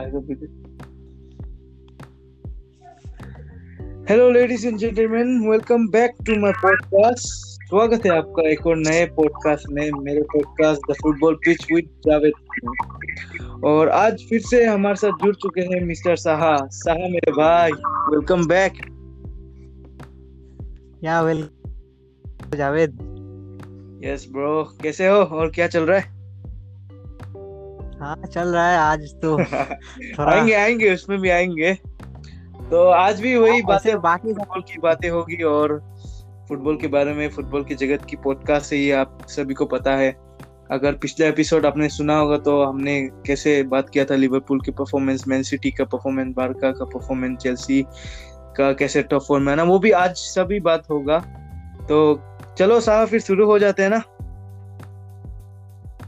आएगा भी hello ladies and gentleman welcome back to my podcast स्वागत है आपका एक और नए पॉडकास्ट में मेरे podcast the football pitch with Javed और आज फिर से हमारे साथ जुड़ चुके हैं मिस्टर साहा। साहा मेरे भाई वेलकम बैक या वेल जावेद यस ब्रो कैसे हो? और क्या चल रहा है? हाँ चल रहा है आज तो। थोड़ा आएँगे आएँगे उसमें भी आएँगे। तो आज भी वही हाँ, बातें बाकी फुटबॉल की बातें होगी और फुटबॉल के बारे में फुटबॉल की जगत की पॉडकास्ट से ही आप सभी को पता है। अगर पिछले एपिसोड आपने सुना होगा तो हमने कैसे बात किया था लिवरपूल की परफॉर्मेंस मैन सिटी का परफॉर्मेंस बारका का परफॉर्मेंस चेल्सी का कैसे टॉप फॉर्म है ना वो भी आज सभी बात होगा। तो चलो साहब फिर शुरू हो जाते हैं ना।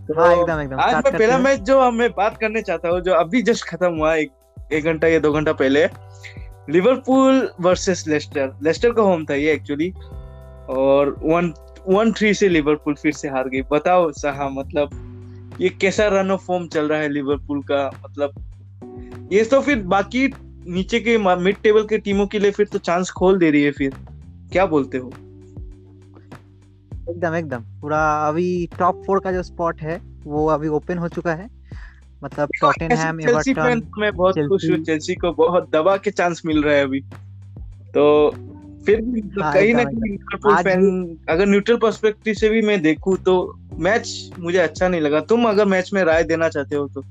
तो हाँ एकदम एकदम। आज मैं पहला मैच जो मैं बात करने चाहता हूँ जो अभी जस्ट खत्म हुआ एक एक घंटा या दो घंटा पहले लिवरपूल वर्सेस लेस्टर लेस्टर का होम था ये एक्चुअली और वन वन थ्री से लिवरपूल फिर से हार गई। बताओ साहा मतलब ये कैसा रन ऑफ़ फॉर्म चल रहा है लिवरपूल का? मतलब ये तो फिर बाकी नीचे के मिड टेबल के टीमों के लिए फिर तो चांस खोल दे रही है फिर। क्या बोलते हो? एकदम एकदम। पूरा अभी टॉप फोर का जो स्पॉट है वो अभी ओपन हो चुका है। मतलब टॉटेनहैम एवर्टन मैं बहुत खुश हूँ। चेल्सी को बहुत दबा के चांस मिल रहा है अभी। तो फिर भी मतलब हाँ, कहीं ना कहीं लिवरपूल फ़ैन अगर न्यूट्रल पर्सपेक्टिव से भी मैं देखूँ तो मैच मुझे अच्छा नहीं लगा। तुम अगर मैच में राय देना चाहते हो तो।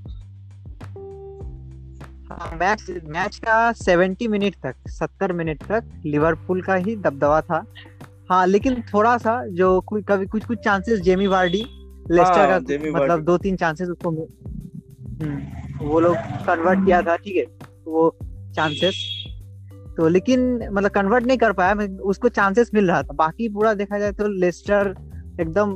मैच मैच का 70 मिनट तक 70 मिनट तक लिवरपूल का ही दबदबा था। हाँ लेकिन थोड़ा सा जो कभी कुछ कुछ चांसेस जेमी वार्डी लेस्टर हाँ, का मतलब दो तीन चांसेस उसको हम्म, वो लोग कन्वर्ट किया था ठीक है वो चांसेस तो लेकिन मतलब कन्वर्ट नहीं कर पाया उसको चांसेस मिल रहा था। बाकी पूरा देखा जाए तो लेस्टर एकदम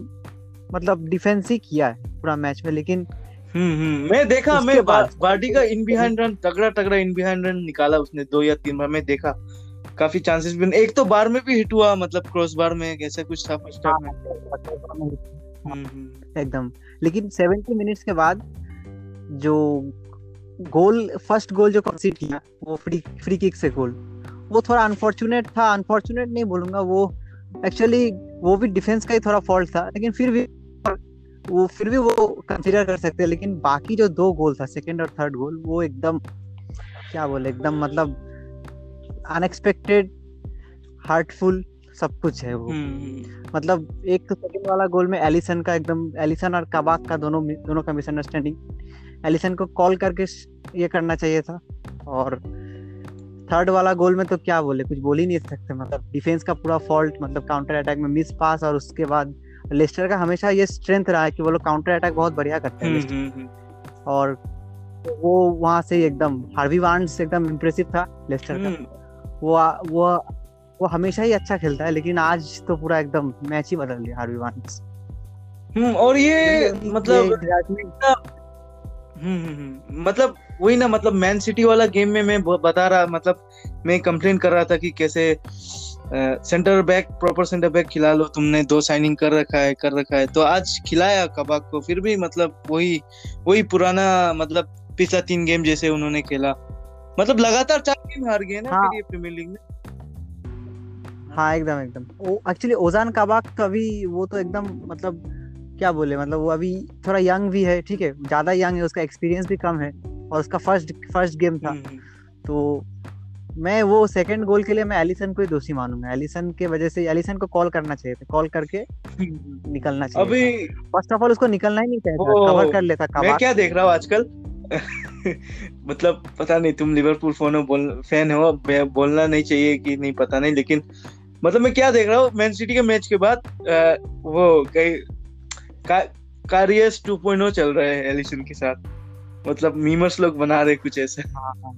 मतलब डिफेंस ही किया है पूरा मैच में लेकिन हम्म हम्म मैं देखा मैं वार्डी का इन बिहाइंड रन तगड़ा तगड़ा इन बिहाइंड रन निकाला उसने दो या तीन बार मैं देखा। काफ़ी चांसेस भी एक तो बार में भी हिट हुआ मतलब क्रॉस बार में कैसे कुछ था फ़र्स्ट हाफ़ में हम्म, हम्म। एकदम। लेकिन 70 मिनट्स के बाद जो गोल फ़र्स्ट गोल जो कंसीड किया वो फ्री फ्री किक से गोल वो थोड़ा अनफॉर्चुनेट था। अनफॉर्चुनेट नहीं बोलूँगा वो एक्चुअली वो भी डिफेंस का ही थोड़ा फॉल्ट था लेकिन फिर भी वो फिर भी वो कंसीडर कर सकते हैं। लेकिन बाकी जो दो गोल था सेकंड और थर्ड गोल वो एकदम क्या बोले एकदम मतलब अनएक्सपेक्टेड हार्टफुल सब कुछ है वो। हम्म। मतलब एक तो सेकंड वाला गोल में एलिसन का एकदम एलिसन और कबाक का दोनों दोनों का मिसअंडरस्टैंडिंग एलिसन को कॉल करके ये करना चाहिए था और थर्ड वाला गोल में तो क्या बोले? कुछ बोल ही नहीं सकते मतलब डिफेंस का पूरा फॉल्ट मतलब काउंटर अटैक में मिस पास और उसके बाद लेस्टर का हमेशा ये स्ट्रेंथ रहा है कि वो लोग काउंटर अटैक बहुत बढ़िया करते हैं हम्म, हम्म, और वो वहाँ से एकदम हार्वी वार्न्स एकदम इम्प्रेसिव था लेस्टर का। वो वो वो हमेशा ही अच्छा खेलता है लेकिन आज तो पूरा एकदम मैच ही बदल दिया हार्वी वार्न्स हम्म और ये मतलब हम्म, हम्म, हम्म मतलब वही ना मतलब मैन सिटी वाला गेम में मैं बता रहा मतलब मैं कंप्लेन कर रहा था कि कैसे centre back proper centre back खिला लो तुमने दो साइनिंग कर रखा है कर रखा है। तो आज खिलाया कबाक को फिर भी मतलब वही वही पुराना मतलब पिछला तीन गेम जैसे उन्होंने खेला। मतलब लगातार चार गेम हार गए ना हाँ. फिर ये प्रीमियर लीग में। हाँ एकदम एकदम। वो एक्चुअली ओजान काबाक तो अभी वो तो एकदम मतलब क्या बोले मतलब वो अभी थोड़ा यंग भी है ठीक है ज़्यादा यंग है उसका एक्सपीरियंस भी कम है और उसका फ़र्स्ट फ़र्स्ट गेम था। हम्म, हम्म। तो मैं वो सेकंड गोल के लिए मैं एलिसन को ही दोषी मानूँगा। एलिसन के वजह से एलिसन को कॉल करना चाहिए था कॉल करके हम्म, निकलना चाहिए अभी फ़र्स्ट ऑफ़ ऑल उसको निकलना ही नहीं चाहिए कवर कर लेता मैं क्या देख रहा हूँ आजकल? मतलब पता नहीं तुम लिवरपूल फ़ैन हो बोल फ़ैन हो बोलना नहीं चाहिए कि नहीं पता नहीं लेकिन मतलब मैं क्या देख रहा हूँ मैन सिटी के मैच के बाद वो कई का, कारियस 2.0 चल रहा है एलिसन के साथ। मतलब मीमर्स लोग बना रहे कुछ ऐसे। हाँ, हाँ।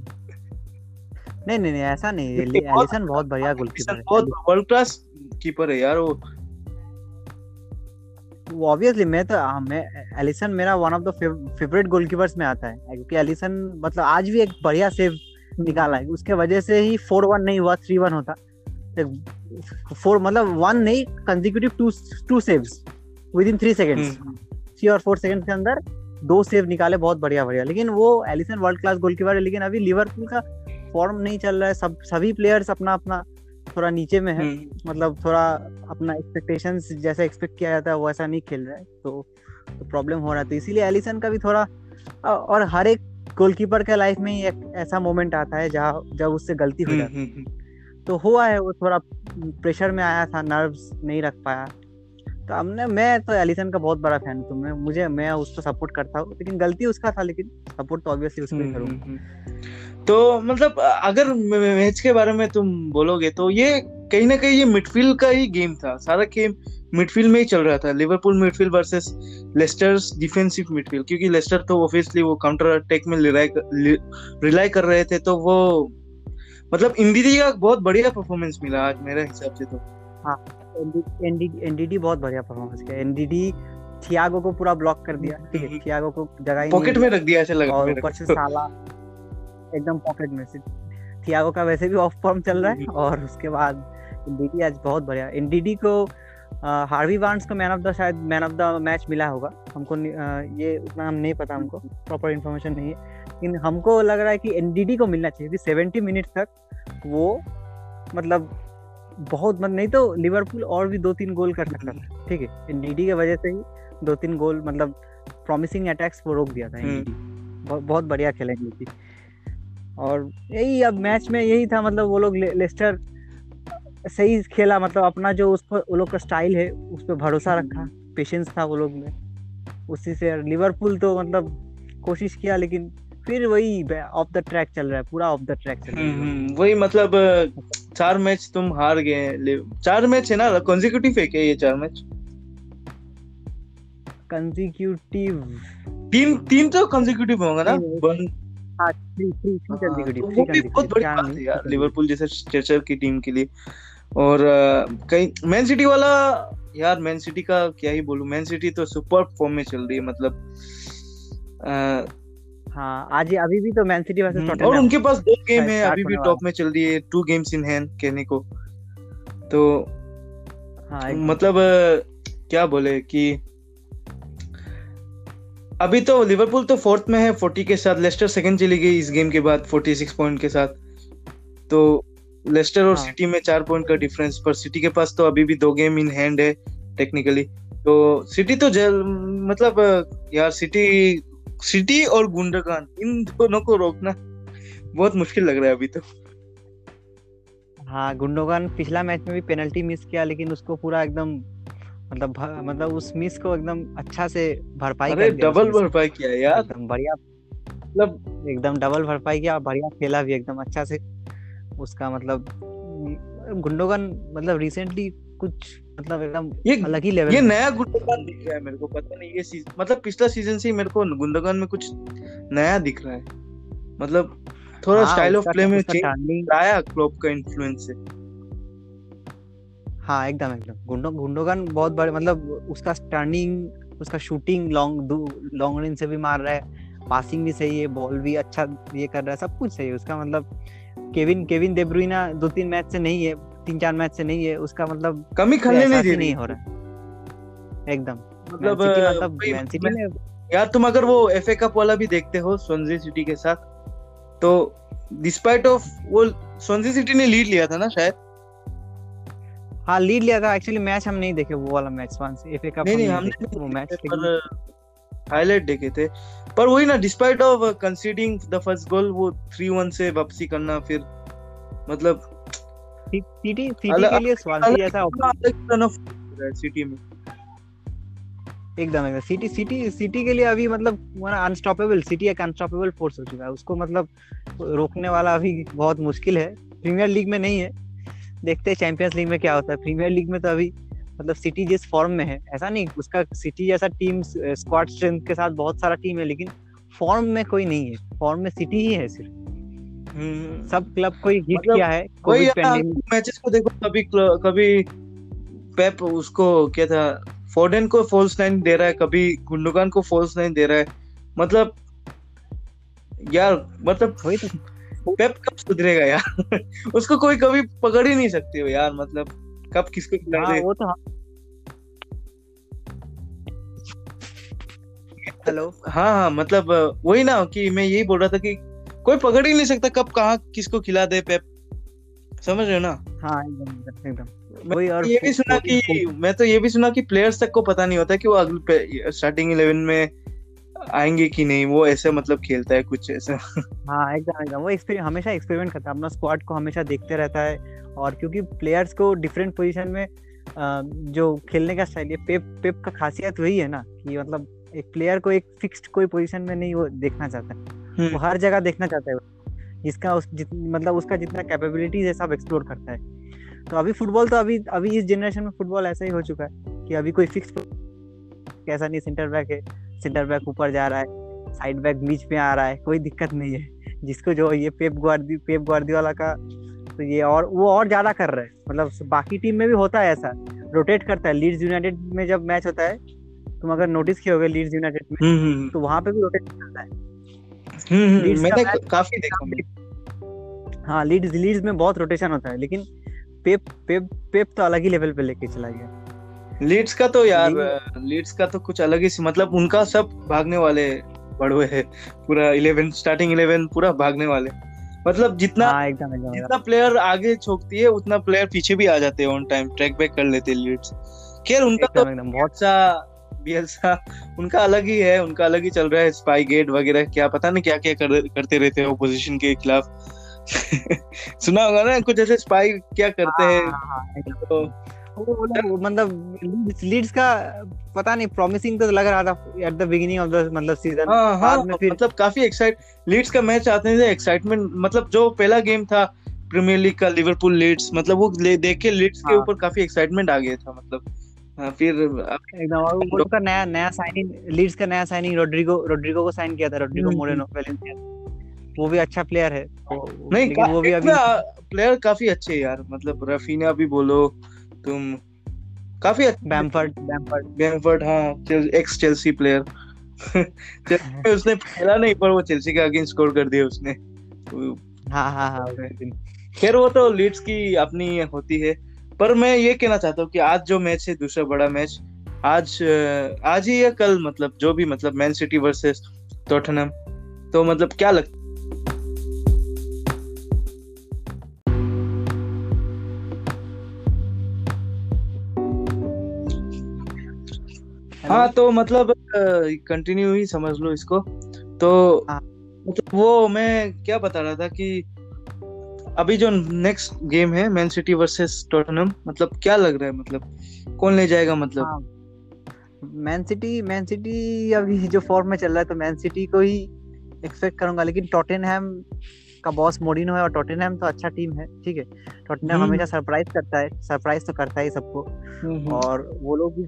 नहीं नहीं नहीं ऐसा नहीं एलिसन बहुत बढ़िया गोलकीपर है। बहुत वर्ल्ड क्लास कीपर है यार वो। ऑब्वियसली मैं तो हाँ, मैं एलिसन मेरा one of the favourite goalkeepers में आता है क्योंकि एलिसन मतलब आज भी एक बढ़िया सेव निकाला है। उसके वजह से ही फोर वन नहीं हुआ थ्री वन होता। फोर मतलब वन नहीं consecutive two two saves within three seconds three और फोर सेकेंड के अंदर दो सेव निकाले बहुत बढ़िया बढ़िया। लेकिन वो एलिसन वर्ल्ड क्लास गोलकीपर है लेकिन अभी लिवरपूल का फॉर्म नहीं चल रहा है। सब सभी प्लेयर्स अपना अपना थोड़ा नीचे में है। हम्म, मतलब थोड़ा अपना एक्सपेक्टेशन जैसा एक्सपेक्ट किया जाता है वैसा नहीं खेल रहा है। तो तो प्रॉब्लम हो रहा है। तो इसीलिए एलिसन का भी थोड़ा और हर एक गोलकीपर के लाइफ में ही एक ऐसा मोमेंट आता है जहाँ जब उससे गलती हो हम्म, जाती है। हम्म। तो हुआ है वो थोड़ा प्रेशर में आया था नर्व्स नहीं रख पाया। तो हमने मैं तो एलिसन का बहुत बड़ा फ़ैन हूँ तो मैं मुझे मैं उसको सपोर्ट करता हूँ। लेकिन गलती उसका था लेकिन सपोर्ट तो ऑब्वियसली उसको ही करूँगा। तो मतलब अगर मैच के बारे में तुम बोलोगे तो ये कहीं ना कहीं ये मिडफील्ड का ही गेम था। सारा गेम मिडफील्ड में ही चल रहा था। Liverpool midfield versus Leicester's defensive midfield क्योंकि लेस्टर तो ऑब्वियसली वो काउंटर अटैक में रिलाई कर रहे थे तो वो मतलब इंडिया का बहुत बढ़िया परफॉर्मेंस मिला आज मेरे हिसाब से तो। हाँ एनडीडी बहुत बढ़िया परफॉर्मेंस किया। एनडीडी थियागो को पूरा ब्लॉक कर दिया। है हम्म। थियागो को जगह पॉकेट में रख दिया ऐसा लगा और ऊपर से साला एकदम पॉकेट में से थियागो का वैसे भी ऑफ़ फॉर्म चल रहा है हम्म। और उसके बाद एनडीडी आज बहुत बढ़िया एनडीडी को हार्वी वार्न्स को मैन ऑफ़ द शायद मैन ऑफ़ द मैच मिला होगा। हमको ये उतना हम नहीं पता हमको। प्रॉपर इन्फॉर्मेशन नहीं है। लेकिन हमको लग रहा है कि एनडीडी को मिलना चाहिए। क्योंकि सेवेंटी मिनट तक वो मतलब बहुत मतलब नहीं तो लिवरपूल और भी दो तीन गोल कर सकता था। ठीक है? एनडीडी की वजह से ही दो तीन गोल मतलब प्रॉमिसिंग अटैक्स वो रोक दिया था हम्म। बहुत बढ़िया खेला एनडीडी और यही अब मैच में यही था मतलब वो लोग ले, लेस्टर सही खेला मतलब अपना जो उसको वो लोग का स्टाइल है उस पर भरोसा हम्म। रखा पेशेंस था वो लोग में। उसी से लिवरपूल तो मतलब कोशिश किया लेकिन फिर वही ऑफ़ द ट्रैक चल रहा है पूरा ऑफ़ द ट्रैक चल रहा हम्म, है। हम्म, वही मतलब चार मैच तुम हार गए चार मैच है ना कॉन्जिक्यूटिव है क्या ये चार मैच कंजिक्यूटिव तीन तीन तो कॉन्जिक्यूटिव होगा ना वन हाँ थ्री थ्री थ्री हाँ, तो लिवरपूल जैसे स्ट्रेचर की टीम के लिए। और कहीं मैन सिटी वाला यार मैन सिटी का क्या ही बोलूँ मैन सिटी तो सुपर फॉर्म में चल रही है मतलब हाँ आज अभी भी तो मैन सिटी हम्म, और उनके पास दो गेम है अभी भी टॉप में चल रही है टू गेम्स इन हैंड कहने को। तो हाँ मतलब क्या बोले कि अभी तो लिवरपूल तो फोर्थ में है 40 के साथ लेस्टर सेकंड चली गई इस गेम के बाद 46 पॉइंट के साथ। तो लेस्टर और हाँ। सिटी में चार पॉइंट का डिफरेंस पर सिटी के पास तो अभी भी दो गेम इन हैंड है टेक्निकली तो सिटी तो जल मतलब यार सिटी सिटी और गुंडगान इन दोनों को रोकना बहुत मुश्किल लग रहा है अभी तो। हाँ गुंडोगन पिछला मैच में भी पेनल्टी मिस किया लेकिन उसको पूरा एकदम मतलब मतलब उस मिस को एकदम अच्छा से भरपाई अरे कर दिया उस डबल भरपाई किया यार। एकदम बढ़िया। मतलब एकदम डबल भरपाई किया बढ़िया खेला भी एकदम अच्छा से। उसका मतलब गुंडोगन मतलब रिसेंटली कुछ मतलब एकदम ये अलग ही लेवल ये नया गुंडोगान दिख रहा है मेरे को पता नहीं ये सीज, मतलब पिछला सीज़न से ही मेरे को गुंडोगान में कुछ नया दिख रहा है। मतलब थोड़ा स्टाइल ऑफ़ प्ले में चेंज आया क्लोप का इन्फ्लुएंस से। हाँ एकदम एकदम। गुंडो गुंडोगन बहुत बड़े मतलब उसका टर्निंग उसका शूटिंग लॉन्ग लॉन्ग रेंज से भी मार रहा है। पासिंग भी सही है बॉल भी अच्छा ये कर रहा है सब कुछ सही है। उसका मतलब केविन केविन देब्रुइना दो तीन मैच से नहीं है तीन चार मैच से नहीं है उसका मतलब कमी खलने नहीं दे नहीं हो। रहा। एकदम। मतलब मतलब वही- मैन सिटी में यार तुम अगर वो एफए कप वाला भी देखते हो सोनजी सिटी के साथ तो डिस्पाइट ऑफ़ वो सोनजी सिटी ने लीड लिया था ना शायद हाँ लीड लिया था। एक्चुअली मैच हम नहीं देखे वो वाला मैच वन से एफए कप नहीं नहीं हमने वो मैच पर हाईलाइट देखे थे। पर वही ना despite of conceding the first goal वो 3-1 से वापसी करना फिर मतलब सिटी सिटी के लिए स्वांसी जैसा सिटी में। एकदम एकदम। सिटी सिटी सिटी के लिए अभी मतलब अनस्टॉपेबल सिटी एक अनस्टॉपेबल फोर्स हो चुका है। उसको मतलब रोकने वाला अभी बहुत मुश्किल है। प्रीमियर लीग में नहीं है। देखते हैं चैंपियंस लीग में क्या होता है। प्रीमियर लीग में तो अभी मतलब सिटी जिस फॉर्म में है ऐसा नहीं उसका सिटी जैसा टीम स्क्वाड स्ट्रेंथ के साथ बहुत सारा टीम है लेकिन फॉर्म में कोई नहीं है। फॉर्म में सिटी ही है सिर्फ़। हम्म, सब क्लब को हिट मतलब किया है यार मैचेस को देखो कभी कभी पेप उसको क्या था फोर्डन को फॉल्स नाइन दे रहा है कभी गुंडोगान को फॉल्स नाइन दे रहा है। मतलब यार मतलब वही तो। पेप कब सुधरेगा यार? उसको कोई कभी पकड़ ही नहीं सकते हो यार मतलब कब किसको खिला हाँ दे वो तो हाँ। हेलो हाँ हाँ मतलब वही ना कि मैं यही बोल रहा था कि कोई पकड़ ही नहीं सकता कब कहाँ किसको खिला दे पेप समझ रहे हो ना? हाँ एकदम एकदम वही और ये भी सुना कि मैं तो ये भी सुना कि प्लेयर्स तक को पता नहीं होता कि वो अगले स्टार्टिंग इलेवन में आएँगे कि नहीं वो ऐसे मतलब खेलता है कुछ ऐसा। हाँ एकदम एकदम। वो एक्सपेरिमेंट हमेशा एक्सपेरिमेंट करता है अपना स्क्वाड को हमेशा देखते रहता है और क्योंकि प्लेयर्स को डिफरेंट पोजीशन में जो खेलने का स्टाइल है पेप पेप का खासियत वही है ना कि मतलब एक प्लेयर को एक फिक्स्ड कोई पोजीशन में नहीं वो देखना चाहता। है वो हर जगह देखना चाहता है। जिसका उस जित, मतलब उसका जितना कैपेबिलिटीज है सब एक्सप्लोर करता है। तो अभी फुटबॉल तो अभी अभी इस जनरेशन में फुटबॉल ऐसा ही हो चुका है कि अभी कोई फिक्स कैसा नहीं सेंटर बैक है। सेंटर बैक ऊपर जा रहा है साइड बैक बीच में आ रहा है कोई दिक्कत नहीं है। जिसको जो ये पेप ग्वार्दी पेप ग्वार्दियोला का तो ये और वो और ज़्यादा कर रहा है। मतलब बाकी टीम में भी होता है ऐसा रोटेट करता है। लीड्स यूनाइटेड में जब मैच होता है तुम अगर नोटिस किए होगे लीड्स यूनाइटेड में हम्म हम्म तो वहाँ पे भी रोटेट करता है। हम्म, हम्म, मैंने काफ़ी देखा। हाँ लीड्स लीड्स में बहुत रोटेशन होता है लेकिन पेप पेप पेप तो अलग ही लेवल पे लेके चला गया। लीड्स का तो यार लीड्स का तो कुछ अलग ही सी- मतलब उनका सब भागने वाले बड़वे है। पूरा इलेवन स्टार्टिंग इलेवन पूरा भागने वाले। मतलब जितना हाँ एकदम एकदम। जितना प्लेयर आगे छोकती है उतना प्लेयर पीछे भी आ जाते हैं ऑन टाइम ट्रैक बैक कर लेते हैं लीड्स। खैर उनका तो एकदम बहुत सा बियल्सा उनका अलग ही है उनका अलग ही चल रहा है स्पाई गेट वगैरह क्या पता नहीं क्या क्या कर, करते रहते हैं ओपोजिशन के खिलाफ। सुना होगा ना कुछ ऐसे स्पाई क्या करते हैं हाँ, हाँ। तो मतलब लीड्स लीड्स का पता नहीं प्रॉमिसिंग तो लग रहा था at the beginning of the मतलब सीज़न हाँ हाँ बाद में फिर मतलब काफ़ी एक्साइट लीड्स का मैच आते थे एक्साइटमेंट मतलब जो पहला गेम था प्रीमियर लीग का लिवरपूल लीड्स मतलब वो देख के लीड्स के हाँ। ऊपर काफ़ी एक्साइटमेंट आ गया था मतलब। फिर एकदम नया नया साइनिंग लीड्स का नया साइनिंग रोड्रिगो रोड्रिगो को साइन किया था रोड्रिगो हम्म, मोरेनो वेलेंसिया वो भी अच्छा प्लेयर है। नहीं वो भी अभी प्लेयर काफ़ी अच्छे यार मतलब रफीना भी बोलो तुम काफ़ी बैम्फर्ड बैम्फर्ड बैमफर्ड हाँ एक्स चेल्सी प्लेयर उसने खेला नहीं पर वो चेल्सी के अगेंस्ट स्कोर कर दिया उसने। हाँ हाँ हाँ। खैर वो तो लीड्स की अपनी होती है। पर मैं ये कहना चाहता हूँ कि आज जो मैच है दूसरा बड़ा मैच आज आज ही या कल मतलब जो भी मतलब मैन सिटी वर्सेस टॉटनहम तो मतलब क्या लगता हाँ तो मतलब कंटिन्यू ही समझ लो इसको। तो हाँ। मतलब वो मैं क्या बता रहा था कि अभी जो नेक्स्ट गेम है मैन सिटी वर्सेस टॉटनहम मतलब क्या लग रहा है मतलब? कौन ले जाएगा मतलब? हाँ। मैन सिटी मैन सिटी अभी जो फॉर्म में चल रहा है तो मैन सिटी को ही एक्सपेक्ट करूँगा लेकिन टॉटेनहैम का बॉस मोरिनो है और टॉटेनहैम तो अच्छा टीम है ठीक है? टॉटेनहैम हम्म। हमेशा सरप्राइज़ करता है सरप्राइज़ तो करता है सबको। और वो लोग भी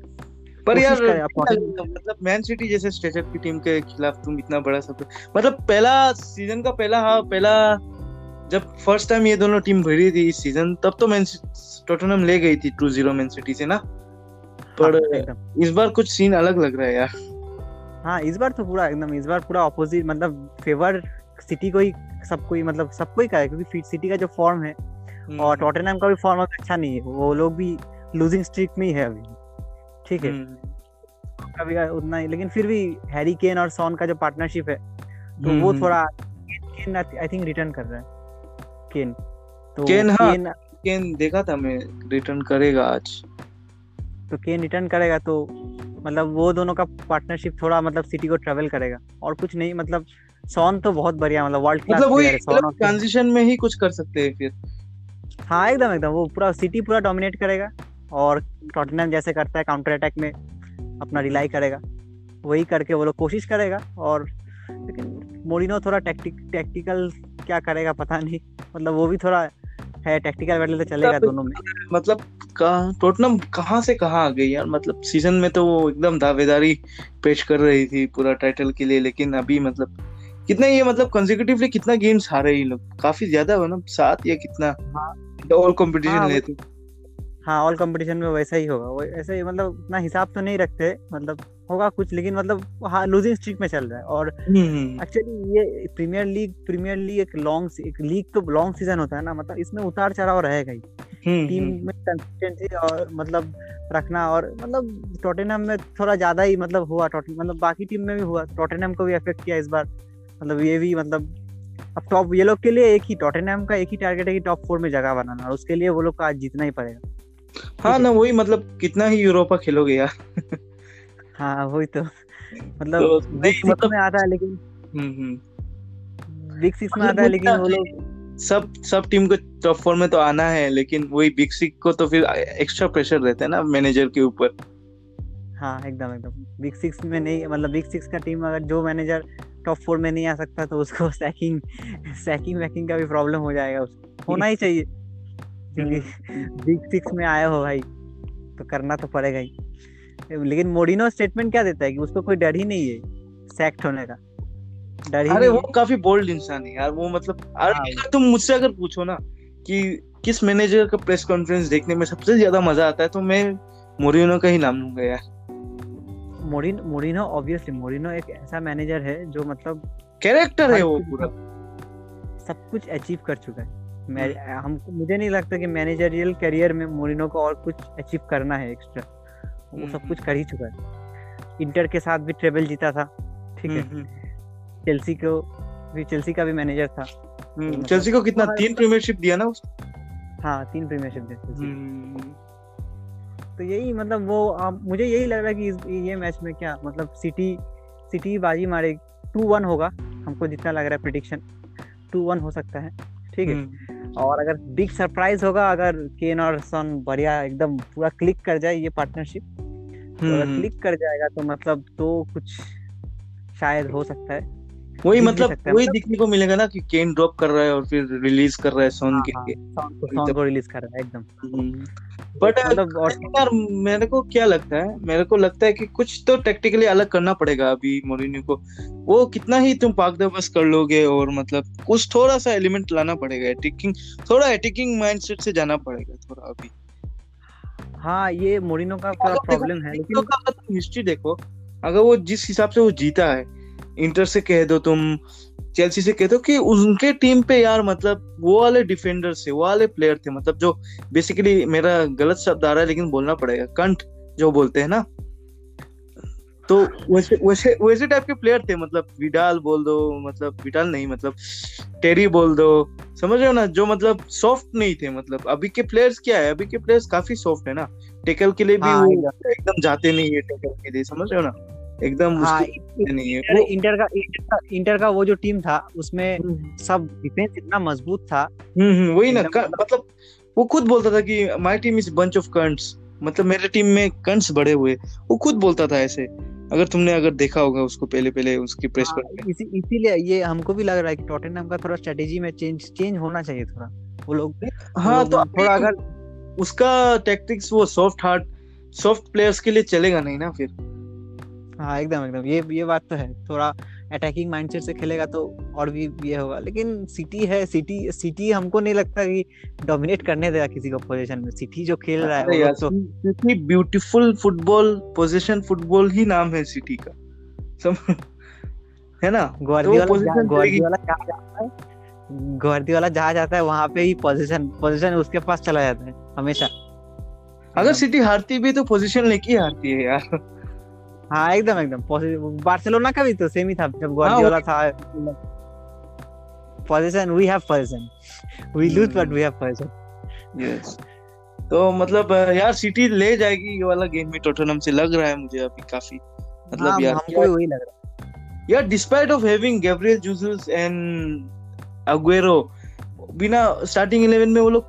पर यार करें? मतलब मैन सिटी जैसे स्टेचर की टीम के खिलाफ तुम इतना बड़ा सब मतलब पहला सीज़न का पहला हाँ पहला जब फ़र्स्ट टाइम ये दोनों टीम भिड़ी थी इस सीज़न तब तो मैन टॉटनहम ले गई थी टू ज़ीरो मैन सिटी से ना? पर हाँ, इस बार कुछ सीन अलग लग रहा है यार। हाँ इस बार तो पूरा एकदम इस बार पूरा ऑपोजिट मतलब फेवर सिटी को ही सबको ही मतलब सबको ही का है क्योंकि सिटी का जो फॉर्म है और टॉटेनहम का भी फॉर्म अच्छा नहीं है वो लोग भी लूजिंग स्ट्रीक में ही है अभी। ठीक है। हम्म, अभी उतना ही लेकिन फिर भी हैरी केन और सॉन का जो पार्टनरशिप है तो हम्म, वो हम्म। थोड़ा केन आई थिंक रिटर्न कर रहा है। केन तो केन, हाँ। केन केन देखा था मैं रिटर्न करेगा आज। तो केन रिटर्न करेगा तो मतलब वो दोनों का पार्टनरशिप थोड़ा मतलब सिटी को ट्रेवल करेगा। और कुछ नहीं मतलब सॉन तो बहुत बढ़िया मतलब वर्ल्ड क्लास मतलब वही ट्रांजिशन में ही कुछ कर सकते हैं फिर। हाँ एकदम एकदम वो पूरा सिटी पूरा डोमिनेट करेगा। और टॉटनहम जैसे करता है काउंटर अटैक में अपना रिलाई करेगा। वही करके वो लोग कोशिश करेगा और लेकिन मोरिनो थोड़ा टैक्टिक टैक्टिकल क्या करेगा पता नहीं। मतलब वो भी थोड़ा है टैक्टिकल बैटल तो चलेगा दोनों में। मतलब कहाँ टोटनम कहाँ से कहाँ आ गई यार? मतलब सीज़न में तो वो एकदम दावेदारी पेश कर रही थी पूरा टाइटल के लिए लेकिन अभी मतलब कितना ये मतलब कंसेक्यूटिवली कितना गेम्स हारे ये लोग? काफ़ी ज़्यादा हो ना सात या कितना। ऑल कंपटीशन हाँ, लेते हाँ ऑल कंपटीशन में वैसा ही होगा। वो ऐसे ही मतलब उतना हिसाब तो नहीं रखते मतलब होगा कुछ लेकिन मतलब हाँ लूजिंग स्ट्रीक में चल रहा है। और हम्म, एक्चुअली ये प्रीमियर लीग प्रीमियर लीग एक लॉन्ग एक लीग तो लॉन्ग सीज़न होता है ना मतलब इसमें उतार चढ़ाव रहेगा ही। टीम में कंसिस्टेंसी और मतलब रखना और मतलब टोटेनम में थोड़ा ज़्यादा ही मतलब हुआ मतलब बाकी टीम में भी हुआ। टोटेनम को भी अफेक्ट किया इस बार। मतलब ये भी मतलब अब टॉप ये लोग के लिए एक ही टोटेनम का एक ही टारगेट है कि टॉप फोर में जगह बनाना और उसके लिए वो लोग को आज जीतना ही पड़ेगा। हाँ ना वही मतलब कितना ही यूरोपा खेलोगे यार। हाँ वही तो। मतलब तो बिग मतलब में आता है लेकिन बिग सिक्स में आता है लेकिन वो लोग सब सब टीम को टॉप फोर में तो आना है लेकिन वही बिग सिक्स को तो फिर एक्स्ट्रा प्रेशर रहता है ना मैनेजर के ऊपर। हाँ एकदम एकदम। बिग सिक्स में नहीं मतलब बिग सिक्स का टीम अगर जो मैनेजर टॉप फोर में नहीं आ सकता तो उसको सैकिंग सैकिंग वैकिंग का भी प्रॉब्लम हो जाएगा उसको होना ही चाहिए। क्योंकि बिग। सिक्स में आया हो भाई तो करना तो पड़ेगा ही। लेकिन मोडिनो स्टेटमेंट क्या देता है कि उसको कोई डर ही नहीं है सैक्ट होने का। डर अरे वो काफ़ी बोल्ड इंसान है यार वो मतलब अरे हाँ। तुम मुझसे अगर पूछो ना कि किस मैनेजर का प्रेस कॉन्फ्रेंस देखने में सबसे ज़्यादा मज़ा आता है तो मैं मोरिनो का ही नाम लूँगा यार। मोरिन मोरिनो ऑब्वियसली मोरिनो एक ऐसा मैनेजर है जो मतलब कैरेक्टर है वो पूरा। सब कुछ अचीव कर चुका है। हम्म। हमको मुझे नहीं लगता कि मैनेजरियल करियर में मोरिनो को और कुछ अचीव करना है एक्स्ट्रा वो सब कुछ हम्म। कर ही चुका है। इंटर के साथ भी ट्रेबल जीता था ठीक है। चेल्सी हम्म, को भी चेल्सी का भी मैनेजर था। चेल्सी को कितना तीन प्रीमियरशिप दिया ना उसको हाँ तीन प्रीमियरशिप दिया तो यही मतलब वो आ, मुझे यही लग रहा है कि ये मैच में क्या मतलब सिटी सिटी बाजी मारे टू वन होगा। हमको जितना लग रहा है प्रिडिक्शन टू वन हो सकता है ठीक है। हम्म। और अगर बिग सरप्राइज़ होगा अगर केन और सन बढ़िया एकदम पूरा क्लिक कर जाए ये पार्टनरशिप तो अगर क्लिक हम्म। कर जाएगा तो मतलब तो कुछ शायद हो सकता है वही मतलब वही मतलब दिखने को मिलेगा ना कि केन ड्रॉप कर रहा है और फिर रिलीज़ कर रहा है सोन के लिए। सोन को रिलीज़ कर रहा है एकदम। But hmm. मतलब यार मेरे को क्या लगता है मेरे को लगता है कि कुछ तो टेक्टिकली अलग करना पड़ेगा अभी मोरिनियो को। वो कितना ही तुम पाक बस कर लोगे और मतलब कुछ थोड़ा सा एलिमेंट लाना पड़ेगा अटैकिंग थोड़ा अटैकिंग माइंडसेट से जाना पड़ेगा थोड़ा अभी। हाँ ये मोरिनो का थोड़ा प्रॉब्लम है लेकिन हिस्ट्री देखो अगर वो जिस हिसाब से वो जीता है इंटर से कह दो तुम चेल्सी से कह दो कि उनके टीम पे यार मतलब वो वाले डिफेंडर थे वो वाले प्लेयर थे मतलब जो बेसिकली मेरा गलत शब्द आ रहा है लेकिन बोलना पड़ेगा कंठ जो बोलते हैं ना। तो वैसे वैसे वैसे टाइप के प्लेयर थे मतलब विडाल बोल दो मतलब विडाल नहीं मतलब टेरी बोल दो समझ रहे हो ना जो मतलब सॉफ्ट नहीं थे मतलब अभी के प्लेयर्स क्या है अभी के प्लेयर्स काफ़ी सॉफ्ट है ना। टेकल के लिए भी हाँ, वो एकदम जाते नहीं है टेकल के लिए समझ रहे हो ना। एकदम हाँ, इंटर, इंटर का इंटर का इंटर का वो जो टीम था उसमें हम्म। सब डिफेंस इतना मज़बूत था। हम्म, हम्म वही ना मतलब वो खुद बोलता था कि my team is bunch of cunts मतलब मेरे टीम में कंट्स बड़े हुए। वो खुद बोलता था ऐसे। अगर तुमने अगर देखा होगा उसको पहले पहले उसकी प्रेस हाँ, पर इसी इसीलिए ये हमको भी लग रहा है कि टॉटनहम का थोड़ा स्ट्रेटेजी में चेंज चेंज होना चाहिए थोड़ा। वो लोग हाँ तो थोड़ा अगर उसका टैक्टिक्स वो सॉफ्ट हार्ट सॉफ्ट प्लेयर्स के लिए चलेगा नहीं ना फिर? हाँ एकदम एकदम। ये ये बात तो है। थोड़ा अटैकिंग माइंडसेट से खेलेगा तो और भी ये होगा। लेकिन सिटी है सिटी सिटी हमको नहीं लगता कि डोमिनेट करने देगा किसी को पोजीशन में। सिटी जो खेल रहा है तो city beautiful football position football ही नाम है सिटी का। सम है ना? ग्वार्डियोला तो ग्वार्डियोला जहाँ जाता है? ग्वार्डियोला जहाँ जाता है वहाँ पे ही पोजीशन पोजीशन उसके पास चला जाता है हमेशा। अगर सिटी हारती भी तो पोजीशन लेके हारती है यार। हाँ एकदम एकदम बार्सिलोना का भी तो सेम ही था जब ग्वार्डियोला हाँ, था। Position we have position we lose but we have position yes तो मतलब यार सिटी ले जाएगी ये वाला गेम में टोटनहम से लग रहा है मुझे अभी काफ़ी। मतलब हाँ, यार हमको वही लग रहा है। यार despite of having Gabriel Jesus and Aguero बिना स्टार्टिंग 11 में वो लोग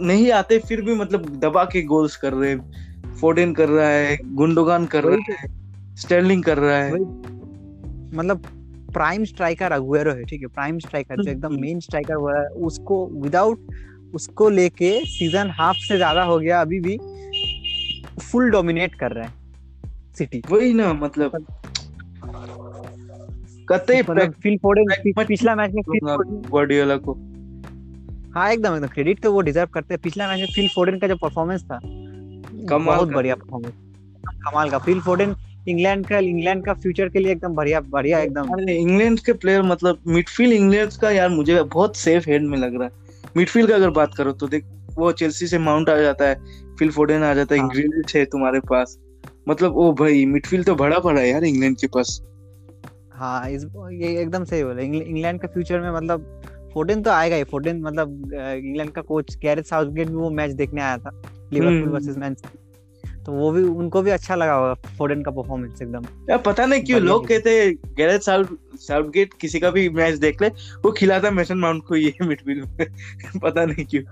नहीं आते फिर भी मतलब दबा के गोल्स कर रहे हैं। फोर्डेन कर रहा है गुंडोगान कर रहा तो। है। स्टर्लिंग कर रहा है। मतलब प्राइम स्ट्राइकर अगुएरो है ठीक है? प्राइम स्ट्राइकर जो एकदम मेन स्ट्राइकर हुआ है उसको विदाउट उसको लेके सीज़न हाफ़ से ज़्यादा हो गया अभी भी फुल डोमिनेट कर रहा है सिटी वही ना मतलब कतई मतलब फिल फोर्डन पिछला मैच में गार्डियोला को। हाँ एकदम एकदम क्रेडिट तो वो डिजर्व करते हैं। पिछला मैच में फिल फोर्डन का जो परफॉर्मेंस था कमाल बहुत बढ़िया परफॉर्मेंस कमाल का। फिल फोर्डन इंग्लैंड का इंग्लैंड का फ्यूचर के लिए एकदम बढ़िया बढ़िया एकदम। इंग्लैंड के प्लेयर मतलब मिडफील्ड इंग्लैंड का यार मुझे बहुत सेफ़ हेड में लग रहा है। मिडफील्ड का अगर बात करो तो देख वो चेल्सी से माउंट आ जाता है फिल फोर्डन आ जाता है हाँ। है तुम्हारे पास। मतलब ओ भाई मिडफील्ड तो बड़ा पड़ा है यार इंग्लैंड के पास। हाँ इस ये एकदम सही बोला। इंग्लैंड के फ्यूचर में मतलब फोर्डन तो आएगा ही। फोर्डन मतलब इंग्लैंड का कोच गैरेथ साउथगेट भी वो मैच देखने आया था। लिवरपूल। वर्सेस मैन सिटी तो वो भी उनको भी अच्छा लगा होगा फोर्डन का परफॉर्मेंस एकदम। यार पता नहीं क्यों लोग कहते गैरेथ साउथ साउथगेट किसी का भी मैच देख ले वो खिलाता मेसन माउंट को ये मिडफील्ड में। पता नहीं क्यों।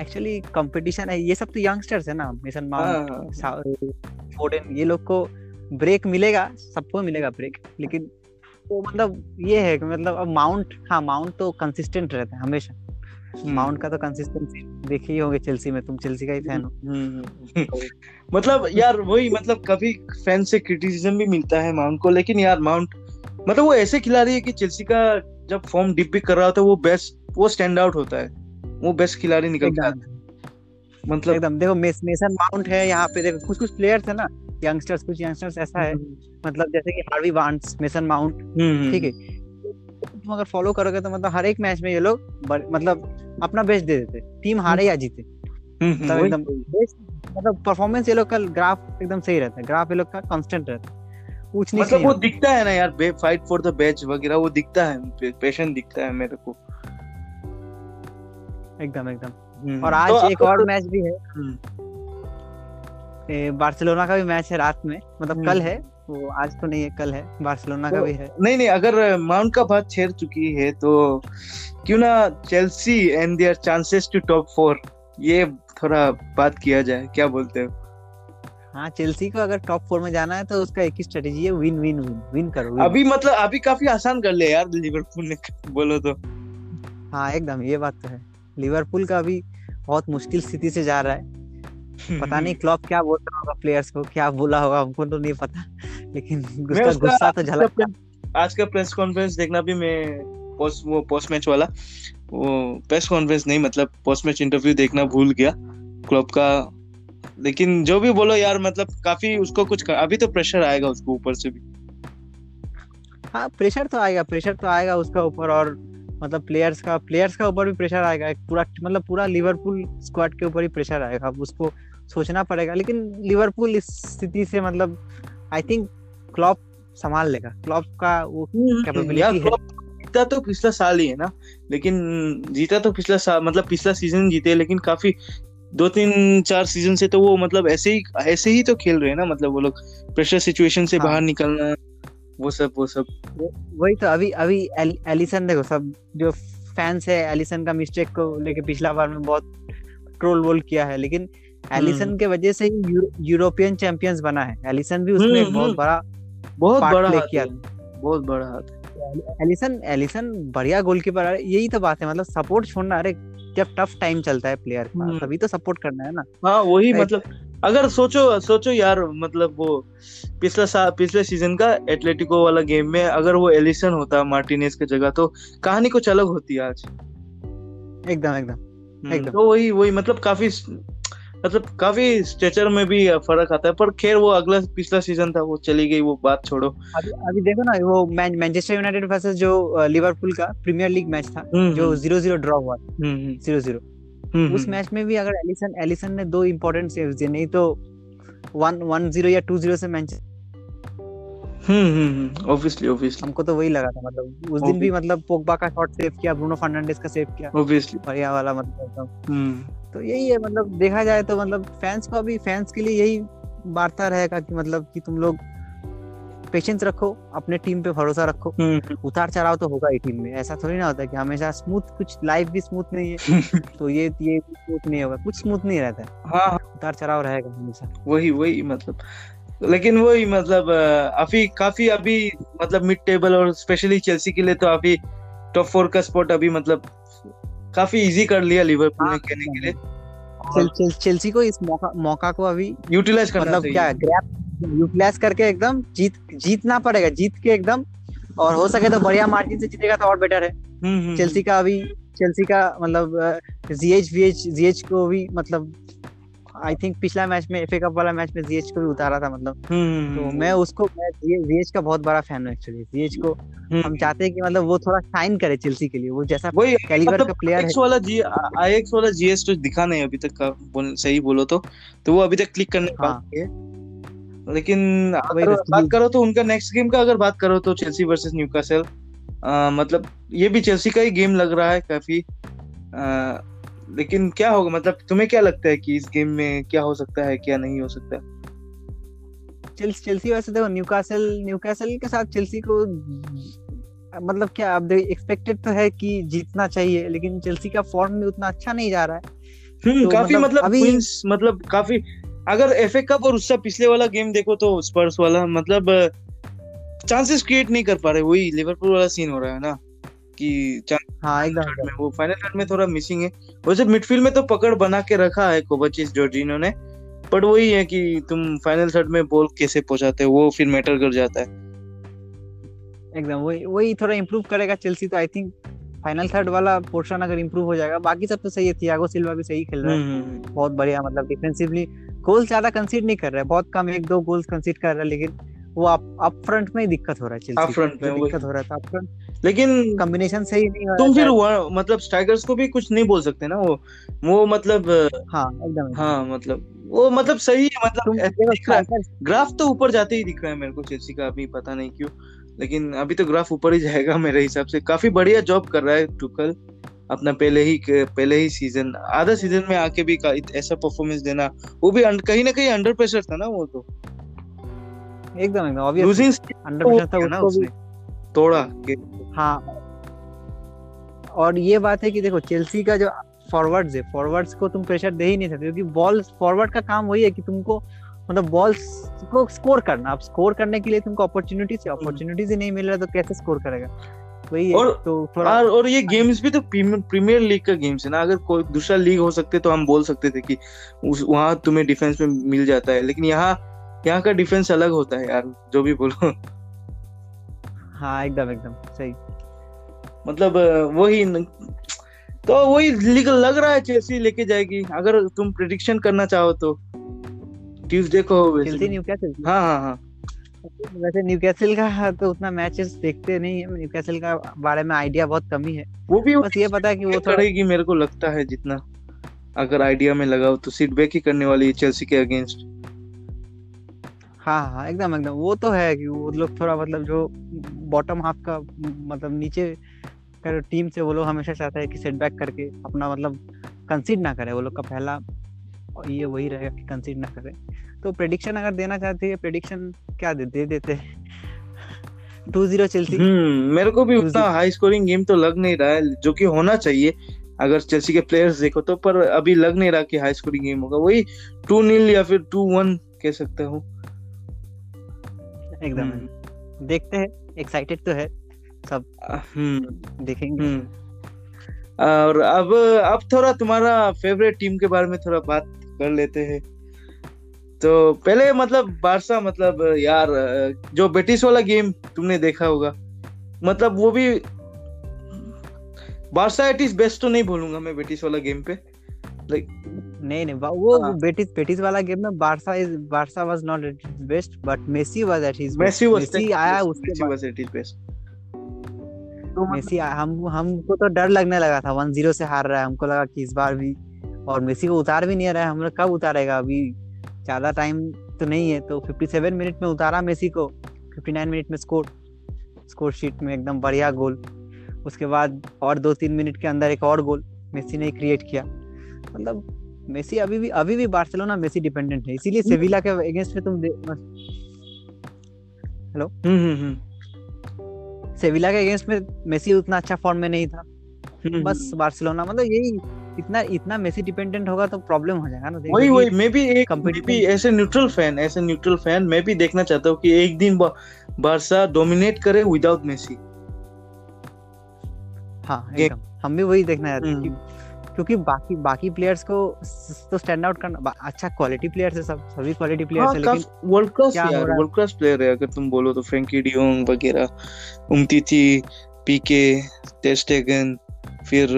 एक्चुअली कंपटीशन है ये सब तो यंगस्टर्स है ना मेसन माउंट फोर्डन ये लोग को ब्रेक मिलेगा सबको मिलेगा ब्रेक लेकिन वो मतलब ये है कि मतलब अब माउंट हाँ माउंट तो कंसिस्टेंट रहता है हमेशा। माउंट का तो कंसिस्टेंसी देखे ही होंगे चेल्सी में तुम चेल्सी का ही फ़ैन हो। हम्म, मतलब यार वही मतलब कभी फ़ैन से क्रिटिसिज्म भी मिलता है माउंट को लेकिन यार माउंट मतलब वो ऐसे खिलाड़ी है कि चेल्सी का जब फॉर्म डिप भी कर रहा होता है वो बेस्ट वो स्टैंड आउट होता है। वो बेस्ट खिलाड़ी निकल के आता एकदम। है मतलब एकदम देखो मेस, मेसन माउंट है यहाँ पे देखो कुछ कुछ प्लेयर्स है ना यंगस्टर्स कुछ यंगस्टर्स ऐसा है। मतलब जैसे कि Harvey Barnes Mason Mount hmm, ठीक है। तुम अगर फॉलो करोगे तो मतलब हर एक मैच में ये लोग मतलब अपना बेस्ट दे देते। टीम हारे या जीते। हम्म, मतलब एकदम मतलब परफॉर्मेंस ये लोग का ग्राफ एकदम सही रहता है। ग्राफ ये लोग का कांस्टेंट रहता है। ऊंच नीच मतलब वो दिखता है ना यार फाइट फॉर द बैच वगैरह वो दिखता है पेशेंट दिखता है मेरे को। एकदम एकदम। हम्म, और तो एक और तो- मैच भी है। हम्म, ए, बार्सिलोना का भी मैच है रात में। मतलब। कल है। वो आज तो नहीं है कल है। बार्सिलोना तो, का भी है। नहीं नहीं अगर माउंट का बात छेड़ चुकी है तो क्यों ना Chelsea and their chances to top four ये थोड़ा बात किया जाए। क्या बोलते हो? हाँ चेल्सी को अगर टॉप फोर में जाना है तो उसका एक ही स्ट्रेटेजी है विन विन विन विन करो win। अभी मतलब अभी काफ़ी आसान कर ले यार लिवरपूल ने बोलो तो। हाँ एकदम ये बात तो है। लिवरपूल का अभी बहुत मुश्किल स्थिति से जा रहा है। पता नहीं क्लॉप क्या बोल रहा होगा प्लेयर्स को क्या बोला होगा हमको तो नहीं पता। लेकिन उसका- गुस्सा तो झलक आज का प्रेस कॉन्फ्रेंस देखना भी मैं पोस्ट वो पोस्ट मैच वाला। वो प्रेस कॉन्फ्रेंस नहीं मतलब पोस्ट मैच इंटरव्यू देखना भूल गया क्लब का। लेकिन जो भी बोलो यार मतलब काफ़ी उसको कुछ कर, अभी तो प्रेशर आएगा उसको ऊपर से भी। हाँ प्रेशर तो आएगा प्रेशर तो आएगा उसका ऊपर और मतलब प्लेयर्स का प्लेयर्स का ऊपर भी प्रेशर आएगा एक पूरा मतलब पूरा लिवरपूल स्क्वाड के ऊपर ही प्रेशर आएगा। अब उसको सोचना पड़ेगा लेकिन लिवरपूल इस स्थिति से मतलब आई थिंक क्लॉप संभाल लेगा। क्लॉप का वो कैपेबिलिटी है। जीता तो पिछला साल ही है ना लेकिन जीता तो पिछला साल मतलब पिछला सीज़न जीते लेकिन काफ़ी दो तीन चार सीज़न से तो वो मतलब ऐसे ही ऐसे ही तो खेल रहे हैं ना मतलब वो लोग। प्रेशर सिचुएशन से हाँ। बाहर निकलना। वो सब वो सब। वही तो अभी अभी एल, एलिसन देखो सब जो फैंस है एलिसन का मिस्टेक को लेके पिछला बार में बहुत ट्रोल वोल किया है लेकिन एलिसन हम्म। के वजह से ही यूरो, यूरोपियन चैंपियंस बना है। एलिसन भी उसमें हम्म, एक बहुत हम्म। बड़ा बहुत बड़ा प्ले हाथ किया बहुत बड़ा हाथ एलिसन एलिसन बढ़िया गोलकीपर है यही तो बात है मतलब सपोर्ट छोड़ना अरे जब टफ टाइम चलता है प्लेयर का हम्म। तभी तो सपोर्ट करना है ना हाँ वही मतलब अगर सोचो सोचो यार मतलब वो पिछला साल पिछले सीज़न का एटलेटिको वाला गेम में अगर वो एलिसन होता मार्टिनेस की जगह तो कहानी कुछ अलग होती आज एकदम एकदम हम्म, एकदम। तो वही वही मतलब काफ़ी मतलब काफ़ी स्ट्रेचर में भी फ़र्क आता है पर खैर वो अगला पिछला सीज़न था वो चली गई वो बात छोड़ो। अभी अभी देखो ना वो मैनचेस्टर यूनाइटेड वर्सेस जो लिवरपूल का प्रीमियर लीग मैच था हम्म, जो ज़ीरो ज़ीरो ड्रॉ हुआ ज़ीरो ज़ीरो हम्म, उस हम्म, मैच में भी अगर एलिसन एलिसन ने दो इम्पोर्टेंट सेव्स दिए नहीं तो वन वन ज़ीरो या टू ज़ीरो से मैच हम्म ऑब्वियसली ऑब्वियसली हमको तो वही लगा था मतलब उस दिन भी मतलब पोगबा का शॉट सेव किया ब्रूनो फर्नांडिस का सेव किया। ऑब्वियसली बढ़िया वाला मतलब हम्म। तो यही है मतलब देखा जाए तो मतलब फैंस को अभी फैंस के लिए यही वार्ता रहेगा कि मतलब कि तुम लोग पेशेंस रखो अपने टीम पे भरोसा रखो। हम्म, उतार चढ़ाव तो होगा ही टीम में। ऐसा थोड़ी ना होता है कि हमेशा स्मूथ कुछ लाइफ भी स्मूथ नहीं है। तो ये ये स्मूथ नहीं होगा। कुछ स्मूथ नहीं रहता है। हाँ उतार चढ़ाव रहेगा हमेशा। वही वही मतलब। लेकिन वही मतलब अभी काफ़ी अभी मतलब मिड टेबल और स्पेशली चेल्सी के लिए तो अभी टॉप फोर का स्पॉट अभी मतलब काफ़ी इजी कर लिया लिवरपूल ने हाँ, कहने के लिए। चेल, चेल, चेल्सी को इस मौका मौका को अभी यूटिलाइज करना मतलब क्या ग्रैप यूटिलाइज करके एकदम जीत जीतना पड़ेगा जीत के एकदम। और हो सके तो बढ़िया मार्जिन से जीतेगा तो और बेटर है। हम्म, हम्म, चेल्सी का अभी चेल्सी का मतलब जीएच वीएच जीएच को भी मतलब आई थिंक पिछला मैच में एफए कप वाला मैच में जीएच को भी उतारा था मतलब। हम्म। तो मैं उसको मैं जीएच का बहुत बड़ा फ़ैन हूँ एक्चुअली जीएच को हम चाहते हैं कि मतलब वो थोड़ा शाइन करे चेल्सी के लिए। वो जैसा वही कैलिबर मतलब का प्लेयर है। एक्स वाला जी आईएक्स वाला जीएस तो दिखा नहीं अभी तक का बोल, सही बोलो तो। तो वो अभी तक क्लिक करने हाँ। लेकिन अगर तो- बात करो तो उनका नेक्स्ट गेम का अगर बात करो तो चेल्सी वर्सेस न्यूकासल मतलब ये भी चेल्सी का ही गेम लग रहा है काफ़ी। लेकिन क्या होगा मतलब तुम्हें क्या लगता है कि इस गेम में क्या हो सकता है क्या नहीं हो सकता? चेल्सी चेल्सी वैसे देखो न्यूकासल न्यूकासल के साथ चेल्सी को मतलब क्या अब एक्सपेक्टेड तो है कि जीतना चाहिए लेकिन चेल्सी का फॉर्म में उतना अच्छा नहीं जा रहा है। हम्म तो काफ़ी मतलब मतलब अभी- मतलब काफ़ी अगर एफए कप और उसका पिछले वाला गेम देखो तो स्पर्स वाला मतलब चांसेस क्रिएट नहीं कर पा रहे वही लिवरपूल वाला सीन हो रहा है ना। कि हाँ एकदम में वो फाइनल थर्ड में थोड़ा मिसिंग है। वैसे मिडफील्ड में तो पकड़ बना के रखा है कोवाचिस जॉर्जिनो ने। बट वही है कि तुम फाइनल थर्ड में बॉल कैसे पहुंचाते हो वो फिर मैटर कर जाता है। एकदम वही वही थोड़ा इम्प्रूव करेगा चेल्सी तो आई थिंक फाइनल थर्ड वाला पोर्शन अगर इम्प्रूव हो जाएगा बाकी सब तो सही है थियागो सिल्वा भी सही खेल रहा है। हम्म, बहुत बढ़िया मतलब डिफेंसिवली गोल ज़्यादा कंसीड नहीं कर रहा है बहुत कम एक दो गोल्स कंसीड कर रहा है लेकिन वो अप अप फ्रंट में ही दिक्कत हो रहा है चेल्सी Up front में, दिक्कत हो रहा था अप फ्रंट लेकिन कॉम्बिनेशन सही नहीं हो तुम फिर। मतलब स्ट्राइकर्स को भी कुछ नहीं बोल सकते ना वो। वो मतलब हाँ एकदम हाँ मतलब वो मतलब सही है मतलब ग्राफ तो ऊपर जाते ही दिख रहा है मेरे को चेल्सी का अभी पता नहीं क्यों। लेकिन अभी तो ग्राफ ऊपर ही जाएगा मेरे हिसाब से। काफ़ी बढ़िया जॉब कर रहा है टुकल अपना पहले ही पहले ही सीज़न आधा सीज़न में आके भी ऐसा परफॉर्मेंस देना वो भी कहीं ना कहीं अंडर प्रेशर था ना वो तो। एकदम एकदम ऑब्वियस लूजिंग अंडर प्रेशर था उसको भी तोड़ा हाँ। और ये बात है कि देखो चेल्सी का जो फॉरवर्ड्स है फॉरवर्ड्स को तुम प्रेशर दे ही नहीं सकते क्योंकि बॉल फॉरवर्ड का काम वही है कि तुमको मतलब बॉल्स को स्कोर करना। अब स्कोर करने के लिए तुमको अपॉर्चुनिटीज़ चाहिए अपॉर्चुनिटीज़ ही नहीं मिल रहा तो कैसे स्कोर करेगा? वही है तो थोड़ा और और ये गेम्स भी तो प्रीमियर लीग का गेम्स है ना। अगर कोई दूसरा लीग हो सकते तो हम बोल सकते थे कि उस वहाँ तुम्हें डिफेंस में मिल जाता है लेकिन यहाँ यहाँ का डिफेंस अलग होता है यार जो भी बोलो। हाँ एकदम एकदम सही। मतलब वही न- तो वही लीग लग रहा है चेल्सी लेके जाएगी। अगर तुम प्रिडिक्शन करना चाहो तो। ट्यूसडे को चेल्सी न्यूकैसल हाँ हाँ हाँ। वैसे न्यूकैसल का तो उतना मैचेस देखते नहीं है। न्यूकैसल का बारे में आइडिया बहुत कम ही। है वो भी बस ये पता है कि वो थोड़ा करेगी मेरे को लगता है जितना। अगर आइडिया में लगाओ तो सीट बैक ही करने वाली है चेल्सी के अगेंस्ट हाँ हाँ एकदम एकदम। वो तो है कि वो लोग थोड़ा मतलब जो बॉटम हाफ़ का मतलब नीचे का टीम से वो लोग हमेशा चाहता है कि सेटबैक करके अपना मतलब कंसीड ना करे। वो लोग का पहला ये वही रहेगा कि कंसीड ना करे। तो प्रेडिक्शन अगर देना चाहते हैं प्रेडिक्शन क्या दे दे देते टू ज़ीरो चेल्सी हम्म मेरे को भी. उतना हाई स्कोरिंग गेम तो लग नहीं रहा है जो कि होना चाहिए। अगर चेल्सी के प्लेयर्स देखो तो पर अभी लग नहीं रहा कि हाई स्कोरिंग गेम होगा। वही टू नील या फिर टू वन कह सकता हूँ। एकदम। हम्म। देखते हैं एक्साइटेड तो है सब हम्म। देखेंगे। हम्म। और अब अब थोड़ा तुम्हारा फेवरेट टीम के बारे में थोड़ा बात कर लेते हैं। तो पहले मतलब बारसा मतलब यार जो बेटिस वाला गेम तुमने देखा होगा मतलब वो भी बारसा एट इज़ बेस्ट तो नहीं बोलूँगा मैं बेटिस वाला गेम पे। नहीं नहीं बा- वो हाँ। बेटिस बेटिस वाला गेम में Barca is Barca was not at his best but Messi was at his Messi was Messi आया उसके बाद। वाज एट इज़ बेस्ट तो मतलब मेसी आया। हम हमको तो डर लगने लगा था। वन ज़ीरो से हार रहा है। हमको लगा कि इस बार भी और मेसी को उतार भी नहीं रहा है। हम लोग कब उतारेगा? अभी ज़्यादा टाइम तो नहीं है। तो 57 मिनट में उतारा मेसी को। 59 मिनट में स्कोर स्कोर शीट में एकदम बढ़िया गोल उसके बाद और दो तीन मिनट के अंदर एक और गोल मेसी ने क्रिएट किया। मतलब मेसी अभी भी अभी भी बार्सिलोना मेसी डिपेंडेंट है। इसीलिए सेविला के अगेंस्ट में तुम दे- हम्म हम्म हम्म। सेविला के अगेंस्ट में मेसी उतना अच्छा फॉर्म में नहीं था। बस बार्सिलोना मतलब यही इतना इतना मेसी डिपेंडेंट होगा तो प्रॉब्लम हो जाएगा ना वही वही मैं भी एक मैं भी ऐसे न्यूट्रल फ़ैन ऐसे न्यूट्रल फ़ैन मैं भी देखना चाहता हूँ कि एक दिन बा- बारसा डोमिनेट करे विदाउट मेसी। हाँ एकदम। हम भी वही देखना चाहते हैं क्योंकि बाकी बाकी प्लेयर्स को तो स्टैंड आउट करना अच्छा क्वालिटी प्लेयर्स है सब सभी क्वालिटी प्लेयर्स हाँ है लेकिन वर्ल्ड क्लास यार वर्ल्ड क्लास प्लेयर है? अगर तुम बोलो तो फ्रैंकी डियोंग वगैरह उमतीती पीके टेस्टेगन फिर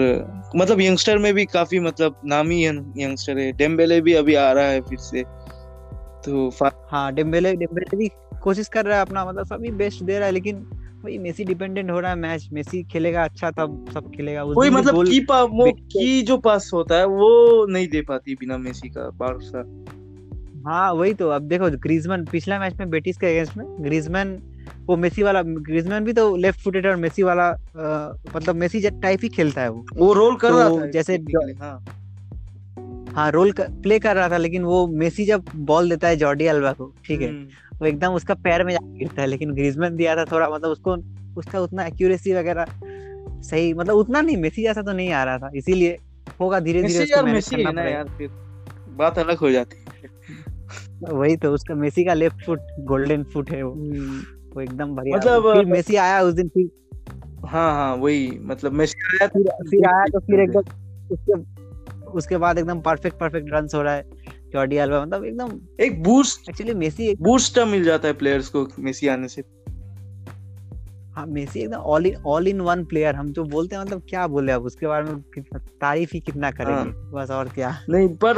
मतलब यंगस्टर में भी काफ़ी मतलब नामी यंगस्टर है डेम्बेले भी अभी आ रहा है फिर से तो हाँ डेम्बेले डेम्बेले भी कोशिश कर रहा है अपना मतलब सभी बेस्ट दे रहा है लेकिन वही मेसी डिपेंडेंट हो रहा है मैच मेसी खेलेगा अच्छा तब सब खेलेगा। उस कोई मतलब की पा वो की जो पास होता है वो नहीं दे पाती बिना मेसी का बारसा। हाँ वही तो। अब देखो ग्रीजमैन पिछला मैच में बेटिस के अगेंस्ट में ग्रीजमैन वो मेसी वाला ग्रीजमैन भी तो लेफ़्ट फुटेड और मेसी वाला आ, मतलब मेसी टाइप ही खेलता है वो। वो रोल कर तो रहा था जैसे हाँ। हाँ रोल कर, प्ले कर रहा था लेकिन वो मेसी जब बॉल देता है जॉर्डी अल्वा को ठीक है हम्म। वो एकदम उसका पैर में गिरता है लेकिन ग्रीजमैन दिया था थोड़ा मतलब उसको उसका उतना एक्यूरेसी वगैरह सही मतलब उतना नहीं मेसी जैसा तो नहीं आ रहा था इसीलिए होगा धीरे धीरे उसको मैनेज करना पड़ेगा। यार फिर बात अलग हो जाती है। वही तो उसका मेसी का लेफ़्ट फुट गोल्डन फुट है वो। हम्म। वो एकदम बढ़िया मतलब फिर मेसी आया उस दिन फिर हाँ हाँ वही मतलब मेसी आया फिर फिर आया तो फिर एकदम उसके उसके बाद एकदम परफेक्ट परफेक्ट रन हो रहा है। जॉर्डी अल्वा मतलब एकदम एक बूस्ट एक्चुअली मेसी एक बूस्ट मिल जाता है प्लेयर्स को मेसी आने से। हाँ मेसी एकदम all in all in one player हम जो बोलते हैं मतलब क्या बोले अब उसके बारे में तारीफ़ ही कितना करेंगे हाँ। बस और क्या। नहीं पर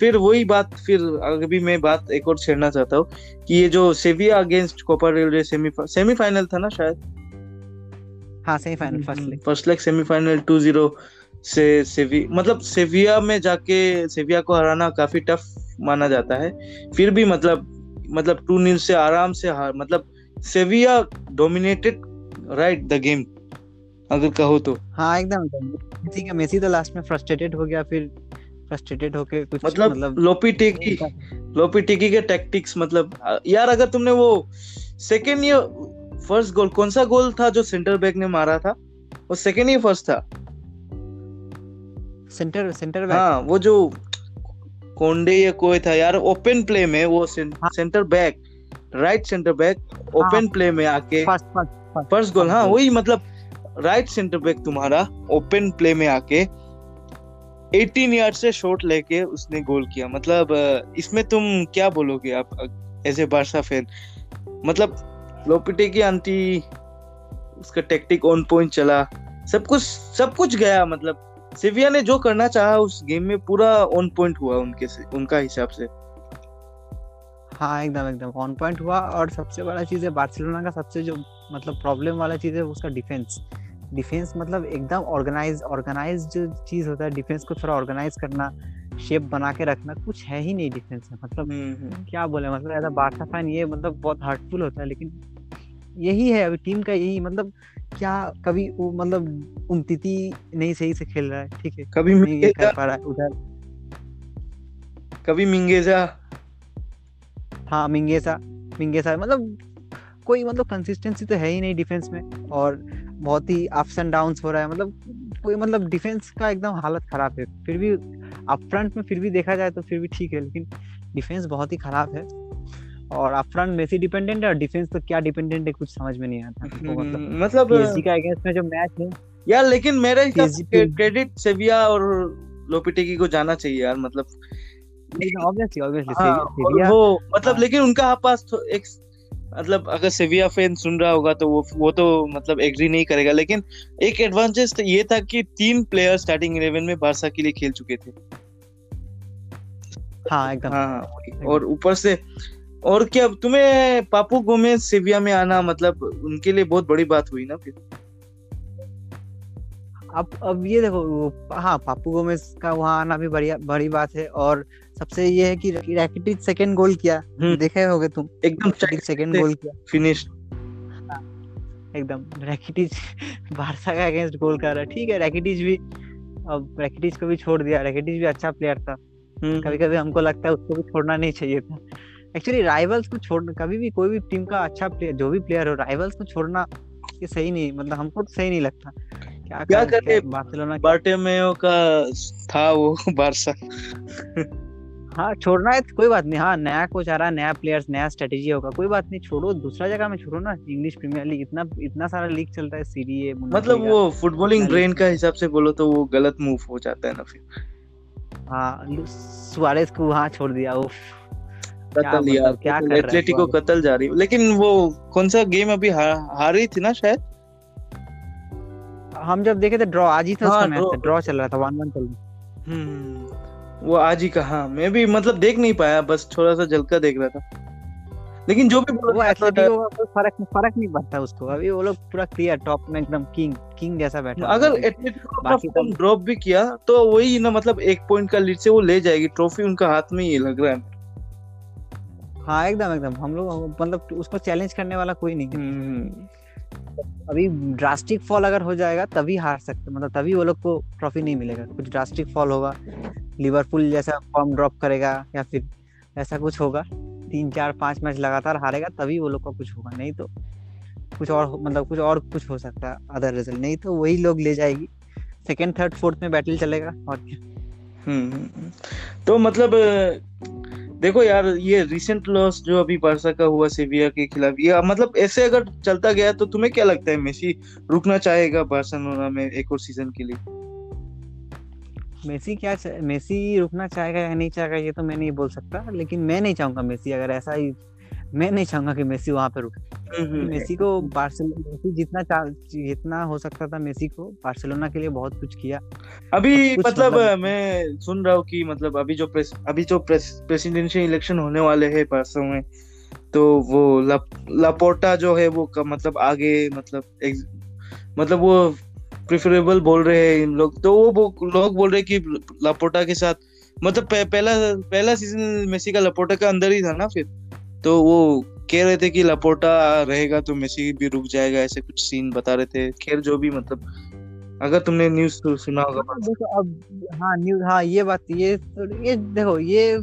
फिर वही बात फिर अभी मैं बात एक और छेड़ना चाहता हूँ कि ये जो सेविया अगेंस्ट कोपा रेलवे सेमीफाइनल था ना शायद? हाँ semifinal first leg first leg semifinal two zero से सेवी मतलब सेविया में जाके सेविया को हराना काफ़ी टफ माना जाता है। फिर भी मतलब मतलब टू नील से आराम से हार मतलब Sevilla dominated right the game अगर कहो तो। हाँ एकदम मेसी का मेसी तो लास्ट में फ्रस्ट्रेटेड हो गया फिर फ्रस्ट्रेटेड होके कुछ मतलब, मतलब लोपी टेकी लोपी टेकी के टैक्टिक्स मतलब यार अगर तुमने वो सेकेंड या फ़र्स्ट गोल कौन सा गोल था जो सेंटर बैक ने मारा था? वो सेकेंड या फ़र्स्ट था। सेंटर सेंटर बैक हाँ वो जो कोंडे या कोई था यार ओपन प्ले में वो centre back right centre back open play में आके फ़र्स्ट गोल हाँ वही मतलब राइट सेंटर बैक तुम्हारा ओपन प्ले में आके 18 यार्ड से शॉट लेके उसने गोल किया। मतलब इसमें तुम क्या बोलोगे आप एज ए बारसा फ़ैन मतलब लोपिटे की आंटी उसका टेक्टिक ऑन पॉइंट चला सब कुछ सब कुछ गया मतलब सिविया ने जो करना चाहा उस गेम में पूरा ऑन पॉइंट हुआ उनके से उनका हिसाब से। हाँ एकदम एकदम ऑन पॉइंट हुआ और सबसे बड़ा चीज़ है बार्सिलोना का सबसे जो मतलब प्रॉब्लम वाला चीज़ है उसका डिफेंस डिफेंस मतलब एकदम ऑर्गेनाइज ऑर्गेनाइज जो चीज़ होता है डिफेंस को थोड़ा ऑर्गेनाइज करना शेप बना के रखना कुछ है ही नहीं डिफेंस में। मतलब हम्म, हम्म। क्या बोले मतलब ऐसा बारसा फ़ैन ये मतलब बहुत हार्टफुल होता है लेकिन यही है अभी टीम का यही मतलब क्या कभी वो मतलब उमतीती नहीं सही से खेल रहा है ठीक है? कभी नहीं कर पा रहा है उधर। कभी मिंगेजा। हाँ मिंगेसा मिंगेसा मतलब कोई मतलब कंसिस्टेंसी तो है ही नहीं डिफेंस में और बहुत ही अप्स एंड डाउन हो रहा है मतलब कोई मतलब डिफेंस का एकदम हालत खराब है। फिर भी अप फ्रंट में फिर भी देखा जाए तो फिर भी ठीक है लेकिन डिफेंस बहुत ही खराब है। और अप फ्रंट मेसी डिपेंडेंट है और डिफेंस तो क्या डिपेंडेंट है कुछ समझ में नहीं आता मतलब मतलब पीएसजी का अगेंस्ट में जो मैच है। यार लेकिन मेरे हिसाब से क्रेडिट सेविया और लोपिटेगी को जाना चाहिए यार मतलब ऑब्वियसली ऑब्वियसली हाँ, वो मतलब हाँ। लेकिन उनका पास तो एक मतलब अगर सेविया फ़ैन सुन रहा होगा तो वो वो तो मतलब एग्री नहीं करेगा लेकिन एक एडवांटेज तो ये था कि तीन प्लेयर स्टार्टिंग इलेवन में बारसा के लिए खेल चुके थे। हाँ एकदम। हाँ, हाँ और ऊपर से और क्या तुम्हें पापू गोमेज सेविया में आना मतलब उनके लिए बहुत बड़ी बात हुई ना फिर? अब अब ये देखो हाँ पापू गोमेज का वहाँ आना भी बढ़िया बड़ी बात है और सबसे ये है कि रैकेटिच सेकंड गोल किया। हम्म। देखे होगे तुम? एकदम सेकंड गोल किया। फिनिश। हाँ, एकदम रैकेटिच बारसा का अगेंस्ट गोल कर रहा है। ठीक है रैकेटिच भी अब रैकेटिच को भी छोड़ दिया। रैकेटिच भी अच्छा प्लेयर था। हम्म। कभी कभी हमको लगता है उसको भी छोड़ना नहीं चाहिए था। एक्चुअली राइवल्स को छोड़ना कभी भी कोई भी टीम का अच्छा प्लेयर जो भी प्लेयर हो राइवल्स को छोड़ना ये सही नहीं मतलब हमको तो सही नहीं लगता। क्या क्या करे बार्सिलोना बार्टेमेओ का था वो बारसा। हाँ छोड़ना है तो कोई बात नहीं। हाँ नया कोच आ रहा है नया प्लेयर्स नया स्ट्रेटेजी होगा कोई बात नहीं छोड़ो दूसरा जगह में छोड़ो ना इंग्लिश प्रीमियर लीग इतना इतना सारा लीग चलता है सीरी ए मतलब वो फुटबॉलिंग ब्रेन का हिसाब से बोलो तो वो गलत मूव हो जाता है ना फिर। हाँ सुआरेस को वहाँ छोड़ दिया उफ। कतल मतलब क्या कर एथलेटिको कतल जा रही लेकिन वो कौन सा गेम अभी हारी थी ना शायद? हम जब देखे थे ड्रॉ आज ही था हाँ, उसका मैच ड्रॉ चल रहा था वन वन चल रहा था। हम्म वो आज ही कहा मैं भी मतलब देख नहीं पाया बस थोड़ा सा झलका देख रहा था। लेकिन जो भी वो एथलेटिको फ़र्क फ़र्क नहीं पड़ता उसको। अभी वो लोग पूरा क्लियर टॉप में एकदम किंग किंग जैसा बैठा अगर। एटलेटिको फॉर्म ड्रॉप भी किया तो वही ना मतलब एक पॉइंट का लीड से वो ले जाएगी। ट्रॉफी उनका हाथ में ही लग रहा है। हाँ एकदम एकदम। हम लोग मतलब उसको चैलेंज करने वाला कोई नहीं है। हम्म, अभी ड्रास्टिक फॉल अगर हो जाएगा तभी हार सकते मतलब तभी वो लोग को ट्रॉफी नहीं मिलेगा। कुछ ड्रास्टिक फॉल होगा लिवरपूल जैसा फॉर्म ड्रॉप करेगा या फिर ऐसा कुछ होगा तीन चार पाँच मैच लगातार हारेगा तभी वो लोग का कुछ होगा। नहीं तो कुछ और मतलब कुछ और कुछ हो सकता है अदर रिज़ल्ट नहीं तो वही लोग ले जाएगी। सेकेंड थर्ड फोर्थ में बैटल चलेगा और क्या। हम्म, हम्म। तो मतलब देखो यार, ये रिसेंट लॉस जो अभी बारसा का हुआ, सेविया के खिलाफ, ये मतलब ऐसे अगर चलता गया तो तुम्हें क्या लगता है मेसी रुकना चाहेगा बार्सिलोना में एक और सीज़न के लिए? मेसी क्या मेसी रुकना चाहेगा या नहीं चाहेगा, ये तो मैं नहीं बोल सकता, लेकिन मैं नहीं चाहूँगा मेसी, अगर ऐसा ही मैं नहीं चाहूँगा कि मेसी वहाँ पर रुके। मेसी को बार्सिलोना जितना जितना हो सकता था मेसी को बार्सिलोना के लिए बहुत कुछ किया। अभी कुछ मतलब मतलब- मैं सुन रहा हूँ कि मतलब अभी जो प्रेस अभी जो प्रेस प्रेसिडेंशियल इलेक्शन होने वाले हैं परसों में तो वो लप, लापोर्टा जो है वो क- मतलब आगे मतलब एक, मतलब वो प्रिफरेबल बोल रहे हैं इन लोग तो वो लोग बोल रहे हैं कि लापोर्टा के साथ मतलब पह, पहला पहला सीज़न मेसी का लापोर्टा का अंदर ही था ना फिर? तो वो कह रहे थे कि लापोर्टा रहेगा तो मेसी भी रुक जाएगा ऐसे कुछ सीन बता रहे थे। खैर जो भी मतलब अगर तुमने न्यूज़ सुना होगा। हाँ, देखो अब हाँ न्यूज़ हाँ ये बात ये तो ये देखो ये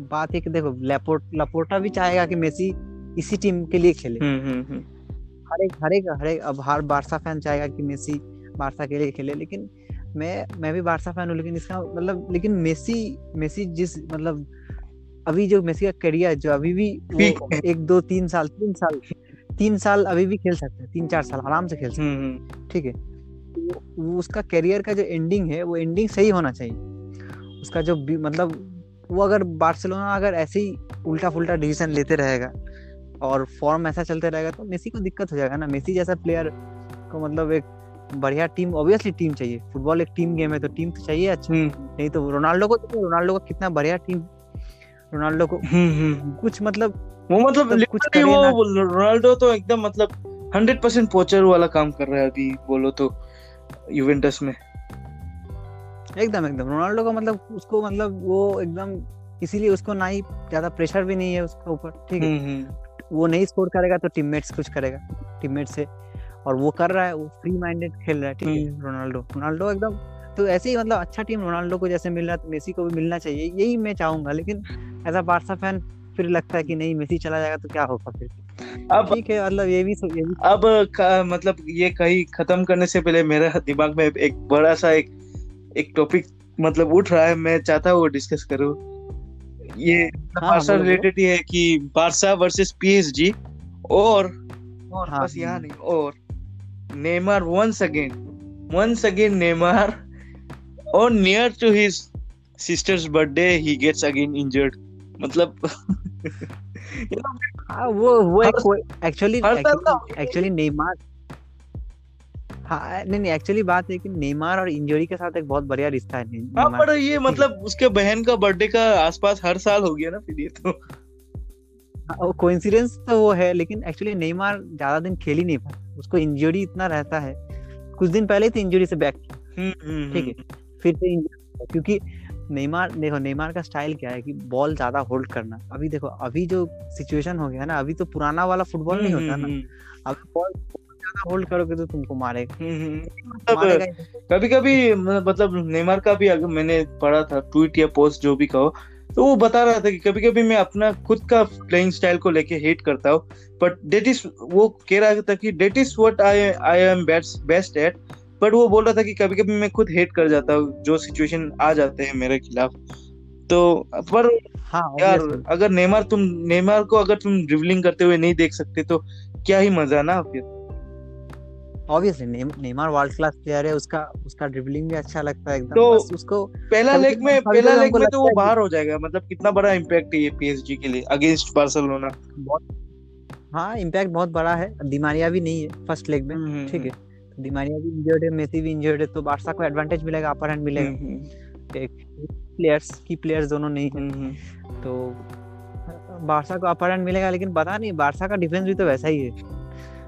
बात है कि देखो लेपोर्ट लपोर्टा भी चाहेगा कि मेसी इसी टीम के लिए खेले। हम्म हम्म हम्म। हर एक हर एक हर एक अब हर बारसा फ़ैन चाहेगा कि मेसी बारसा के लिए खेले लेकिन मैं मैं भी बारसा फ़ैन हूँ लेकिन इसका मतलब लेकिन मेसी मेसी जिस मतलब अभी जो मेसी का करियर जो अभी भी। एक दो तीन साल तीन साल तीन साल अभी भी खेल सकते हैं तीन चार साल आराम से खेल सकते हम्म हम्म। ठीक है? वो, उसका करियर का जो एंडिंग है वो एंडिंग सही होना चाहिए। उसका जो मतलब वो अगर बार्सिलोना अगर ऐसे ही उल्टा फुल्टा डिसीज़न लेते रहेगा और फॉर्म ऐसा चलते रहेगा तो मेसी को दिक्कत हो जाएगा ना। मेसी जैसा प्लेयर को मतलब एक बढ़िया टीम ऑब्वियसली टीम चाहिए। फुटबॉल एक टीम गेम है तो टीम तो चाहिए अच्छा। हम्म। नहीं तो रोनाल्डो को देखो रोनाल्डो का कितना बढ़िया टीम रोनाल्डो को। हम्म, हम्म। कुछ मतलब वो मतलब सब कुछ वो रोनाल्डो तो एकदम मतलब हंड्रेड परसेंट पोचर वाला काम कर रहा है अभी बोलो तो यूवेंटस में। एकदम एकदम। रोनाल्डो का मतलब उसको मतलब वो एकदम इसीलिए उसको ना ही ज़्यादा प्रेशर भी नहीं है उसके ऊपर ठीक है। हम्म, हम्म। वो नहीं स्कोर करेगा तो टीममेट्स कुछ करेगा टीममेट से। और वो कर रहा है वो फ्री माइंडेड खेल रहा है ठीक है रोनाल्डो। रोनाल्डो एकदम तो ऐसे ही मतलब अच्छा टीम रोनाल्डो को जैसे मिल रहा तो मेसी को भी मिलना चाहिए यही मैं चाहूँगा लेकिन एज अ बारसा फ़ैन फिर लगता है कि नहीं मेसी चला जाएगा तो क्या होगा फिर अब ठीक है मतलब ये भी ये भी अब क- मतलब ये कहीं खत्म करने से पहले मेरे दिमाग में एक बड़ा सा एक एक टॉपिक मतलब उठ रहा है मैं चाहता हूँ वो डिस्कस करूँ ये हाँ, बारसा। रिलेटेड ही है कि बारसा वर्सेस पीएसजी और और हाँ, बस यहाँ। नहीं और Neymar once again once again Neymar और near to his sister's birthday he gets again injured मतलब हाँ वो वो एक एक्चुअली है एक्चुअली नेमार हाँ नहीं नहीं एक्चुअली बात है कि नेमार और इंजरी के साथ एक बहुत बढ़िया रिश्ता है हाँ पर ये मतलब उसके बहन का बर्थडे का आसपास हर साल हो गया ना फिर ये तो। हाँ, कोइंसिडेंस तो वो है लेकिन एक्चुअली नेमार ज़्यादा दिन खेल ही नहीं पाया उसको इंजरी इतना रहता है। कुछ दिन पहले ही इंजरी से बैक ठीक है। फिर से क्योंकि नेमार देखो नेमार का स्टाइल क्या है कि बॉल ज़्यादा होल्ड करना। अभी देखो अभी जो सिचुएशन हो गया ना अभी तो पुराना वाला फुटबॉल नहीं होता ना। अभी बॉल ज़्यादा होल्ड करोगे तो तुमको मारेगा। मतलब। कभी कभी मतलब नेमार का भी अगर मैंने पढ़ा था ट्वीट या पोस्ट जो भी कहो तो वो बता रहा था कि कभी कभी मैं अपना खुद का प्लेइंग स्टाइल को लेके हेट करता हूँ। बट डेट इज़ वो कह रहा था कि that is what I I am best at but वो बोल रहा था कि कभी कभी मैं खुद हेट कर जाता हूँ जो सिचुएशन आ जाते हैं मेरे खिलाफ। तो पर हाँ यार अगर नेमार तुम नेमार को अगर तुम ड्रिबलिंग करते हुए नहीं देख सकते तो क्या ही मज़ा ना फिर? Obviously Neymar world class player है उसका उसका ड्रिबलिंग भी अच्छा लगता है एकदम तो- उसको पहला लेग में पहला लेग में तो वो बाहर हो जाएगा मतलब कितना बड़ा इम्पैक्ट है ये पीएसजी के लिए अगेंस्ट बार्सिलोना बहुत हाँ इम्पैक्ट बहुत बड़ा है दिमारिया भी नहीं है फ़र्स्ट लेग में ठीक है। डिमारिया भी इंजर्ड है मेसी भी इंजर्ड है तो बारसा को एडवांटेज मिलेगा अपर हैंड मिलेगा। हम्म, एक प्लेयर्स की प्लेयर्स दोनों नहीं है। हम्म, हम्म। तो बारसा को अपर हैंड मिलेगा लेकिन पता नहीं बारसा का डिफेंस भी तो वैसा ही है।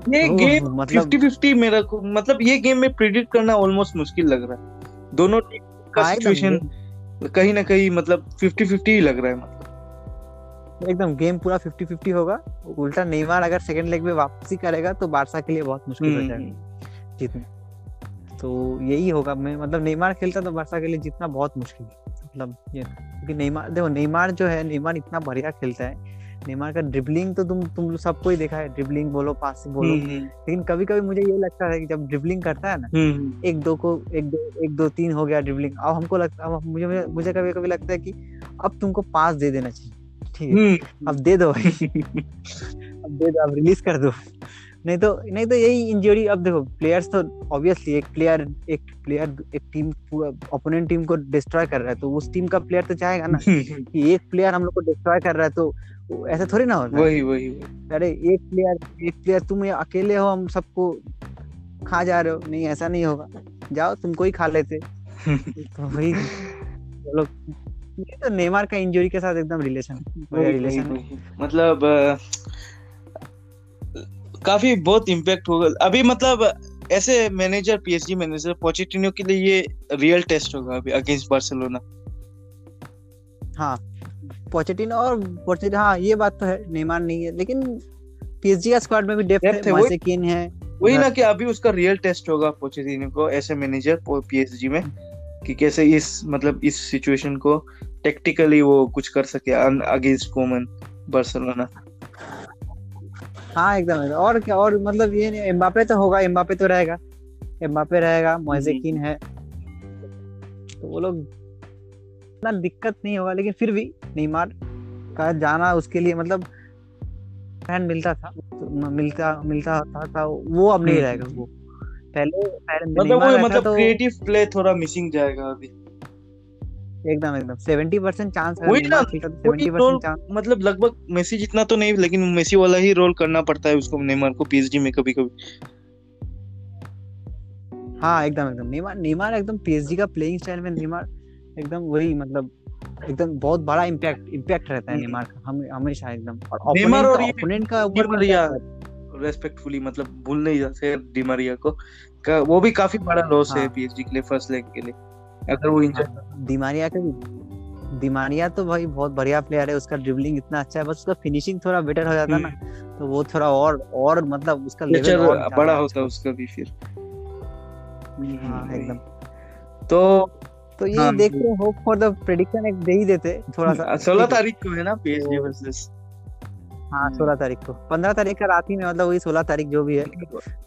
ये गेम मतलब 50 50 मेरा को मतलब ये गेम में प्रिडिक्ट करना ऑलमोस्ट मुश्किल लग रहा है। दोनों टीम का सिचुएशन कहीं ना कहीं मतलब 50 50 ही लग रहा है। मतलब एकदम गेम पूरा 50 50 होगा। उल्टा नेमार अगर सेकंड लेग में वापसी करेगा तो बारसा के लिए बहुत मुश्किल हो हम्म, जाएगा। जीतना तो यही होगा मैं मतलब नेमार खेलता तो बारसा के लिए जीतना बहुत मुश्किल है। मतलब ये क्योंकि नेमार देखो नेमार जो है नेमार इतना बढ़िया खेलता है। नेमार का ड्रिबलिंग तो तुम तुम सबको ही देखा है ड्रिबलिंग बोलो पासिंग बोलो। हम्म, हम्म, लेकिन कभी कभी मुझे ये लगता है कि जब ड्रिबलिंग करता है ना हम्म, एक दो को एक दो एक दो तीन हो गया ड्रिबलिंग अब हमको लगता अब मुझे मुझे कभी कभी लगता है कि अब तुमको पास दे देना चाहिए ठीक है? हम्म, अब दे दो भाई। अब दे दो अब रिलीज़ कर दो। नहीं तो नहीं तो यही इंजरी अब देखो प्लेयर्स तो ऑब्वियसली एक प्लेयर एक प्लेयर एक टीम पूरा ओपोनेंट टीम को डिस्ट्रॉय कर रहा है तो उस टीम का प्लेयर तो चाहेगा ना कि एक प्लेयर हम लोग को डिस्ट्रॉय कर रहा है तो ऐसा थोड़ी ना होता वही वही। अरे एक प्लेयर एक प्लेयर तुम ये अकेले हो हम सबको खा जा रहे हो। नहीं ऐसा नहीं होगा। जाओ तुमको ही खा लेते। तो वही चलो। ये तो नेमार का इंजरी के साथ एकदम रिलेशन रिलेशन। मतलब काफ़ी बहुत इम्पैक्ट होगा। अभी मतलब ऐसे मैनेजर पीएसजी मैनेजर पोचेटिनो के लिए ये रियल टेस्ट होगा अभी अगेंस्ट बार्सिलोना हाँ पोचेटिनो और पोचेटिनो हाँ ये बात तो है नेमार नहीं है लेकिन पीएसजी का स्क्वाड में भी डेप्थ है है, वही- मासेकिन है। वही हाँ। ना कि अभी उसका रियल टेस्ट होगा पोचेटिनो को ऐसे मैनेजर पीएसजी में कि कैसे इस मतलब इस सिचुएशन को टेक्टिकली वो कुछ कर सके अगेंस्ट कोमन बार्सिलोना हाँ एकदम। और क्या और मतलब ये नहीं एम्बापे तो होगा एम्बापे तो रहेगा। एम्बापे रहेगा मोजेकिन है। तो वो लोग इतना दिक्कत नहीं होगा लेकिन फिर भी नेमार का जाना उसके लिए मतलब फ़ैन मिलता था तो मिलता मिलता था, था वो अब नहीं हम्म। रहेगा वो। पहले पहले मतलब वो मतलब तो क्रिएटिव प्ले थोड़ा मिसिंग जाएगा अभी। एकदम एकदम। सेवेंटी परसेंट चांस वही ना, सेवेंटी वही परसेंट रोल चांस मतलब लगभग मेसी जितना तो नहीं लेकिन मेसी वाला ही रोल करना पड़ता है उसको नेमार को पीएसजी में कभी कभी हाँ एकदम एकदम। नेमार नेमार एकदम पीएसजी का प्लेइंग स्टाइल में नेमार एकदम वही मतलब एकदम बहुत बड़ा इम्पैक्ट इम्पैक्ट रहता है हम्म। नेमार का हम हमेशा एकदम। और नेमार और opponent का ऊपर। रेस्पेक्टफुली मतलब भूल नहीं जाते डिमारिया को। का, वो भी काफ़ी बड़ा लॉस है हाँ। पीएसजी के लिए फ़र्स्ट लेग के लिए। अगर वो इंजर दिमारिया का भी दिमारिया तो भाई बहुत बढ़िया प्लेयर है उसका ड्रिबलिंग इतना अच्छा है बस उसका फिनिशिंग थोड़ा बेटर हो जाता ना तो वो थोड़ा और और मतलब उसका लेवल और बड़ा अच्छा। होता उसका भी फिर। हाँ एकदम। तो तो ये हाँ, देखते हैं होप फॉर द प्रेडिक्शन एक दे ही देते थोड़ा सा। सोलह तारीख को है ना पीएसजी तो- वर्सेस हाँ सोलह तारीख को। पंद्रह तारीख का रात ही में मतलब वही सोलह तारीख जो भी है।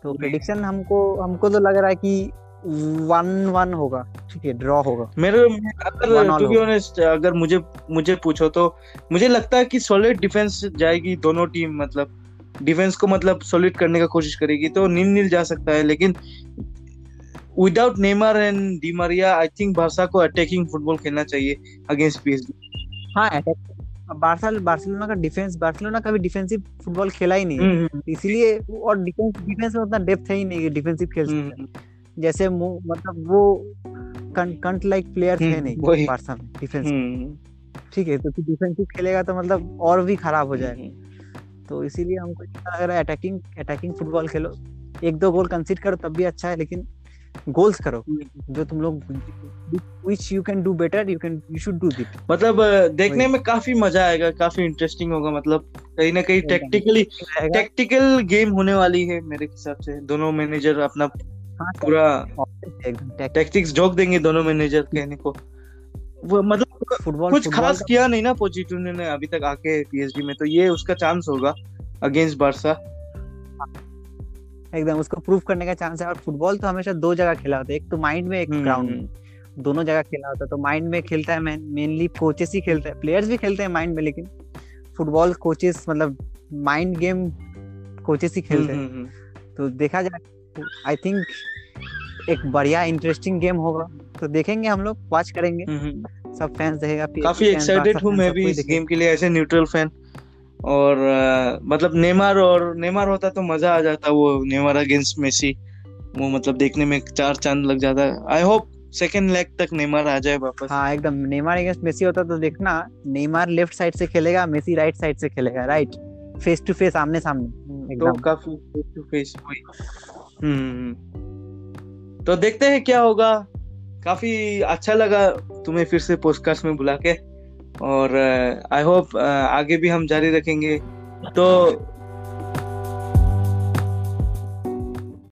तो प्रेडिक्शन हमको हमको तो लग रहा है कि वन वन होगा। ठीक है ड्रॉ होगा। मेरे अगर टू बी ऑनेस्ट अगर मुझे मुझे पूछो तो मुझे लगता है कि सॉलिड डिफेंस जाएगी दोनों टीम मतलब डिफेंस को मतलब सॉलिड करने का कोशिश करेगी तो नील नील जा सकता है लेकिन without Neymar and Di Maria I think Barca को अटैकिंग फुटबॉल खेलना चाहिए अगेंस्ट पीएसजी हाँ बार्सल बार्सिलोना का डिफेंस बार्सिलोना कभी डिफेंसिव फुटबॉल खेला ही नहीं है। हम्म इसीलिए और डिफेंस डिफेंस में उतना डेप्थ है ही नहीं डिफेंसिव खेल सकते हम्म। हैं। जैसे मतलब वो कंट लाइक प्लेयर हम्म, थे नहीं वही। में डिफेंस हम्म। ठीक है तो डिफेंसिव खेलेगा तो मतलब और भी खराब हो जाएगा। तो इसीलिए हमको है अटैकिंग अटैकिंग फुटबॉल खेलो। एक दो गोल कंसीड करो तब भी अच्छा है लेकिन गोल्स करो। जो तुम लोग which you can do better you can you should do that मतलब देखने में काफ़ी मज़ा आएगा काफ़ी इंटरेस्टिंग होगा मतलब कहीं ना कहीं। टेक्टिकली टेक्टिकल गेम होने वाली है मेरे हिसाब से। दोनों मैनेजर अपना पूरा टैक्टिक्स झोंक देंगे दोनों मैनेजर कहने को। वो मतलब फुटबॉल कुछ फुटबॉल खास का- किया नहीं ना पोचिटूनो ने अभी तक आके पीएसजी में तो ये उसका चांस होगा अगेंस्ट बारसा एकदम उसको प्रूव करने का चांस है। और फुटबॉल तो हमेशा दो जगह खेला होता है। एक तो माइंड में एक ग्राउंड में। दोनों जगह खेला होता है। तो माइंड में खेलता है मेनली कोचेस ही खेलते हैं। प्लेयर्स भी खेलते हैं माइंड में लेकिन फुटबॉल कोचेस मतलब माइंड गेम कोचेस ही खेलते हैं। तो देखा जाए आई थिंक एक बढ़िया इंटरेस्टिंग गेम होगा। तो देखेंगे हम लोग वॉच करेंगे। सब फैंस देखेगा काफ़ी एक्साइटेड हूँ मैं भी इस गेम के लिए ए न्यूट्रल फ़ैन और अ, मतलब नेमार और नेमार होता तो मज़ा आ जाता वो नेमार अगेंस्ट मेसी। वो मतलब देखने में चार चाँद लग जाता। आई होप सेकेंड लेग तक नेमार आ जाए वापस। हाँ एकदम। नेमार अगेंस्ट मेसी होता तो देखना नेमार लेफ़्ट साइड से खेलेगा मेसी राइट साइड से खेलेगा राइट फेस टू फेस आमने सामने। तो काफ़ी फेस टू फेस हुई हम्म। तो देखते हैं क्या होगा। काफ़ी अच्छा लगा तुम्हें फिर से पोस्टकास्ट में बुला के। और आई होप आगे भी हम जारी रखेंगे। तो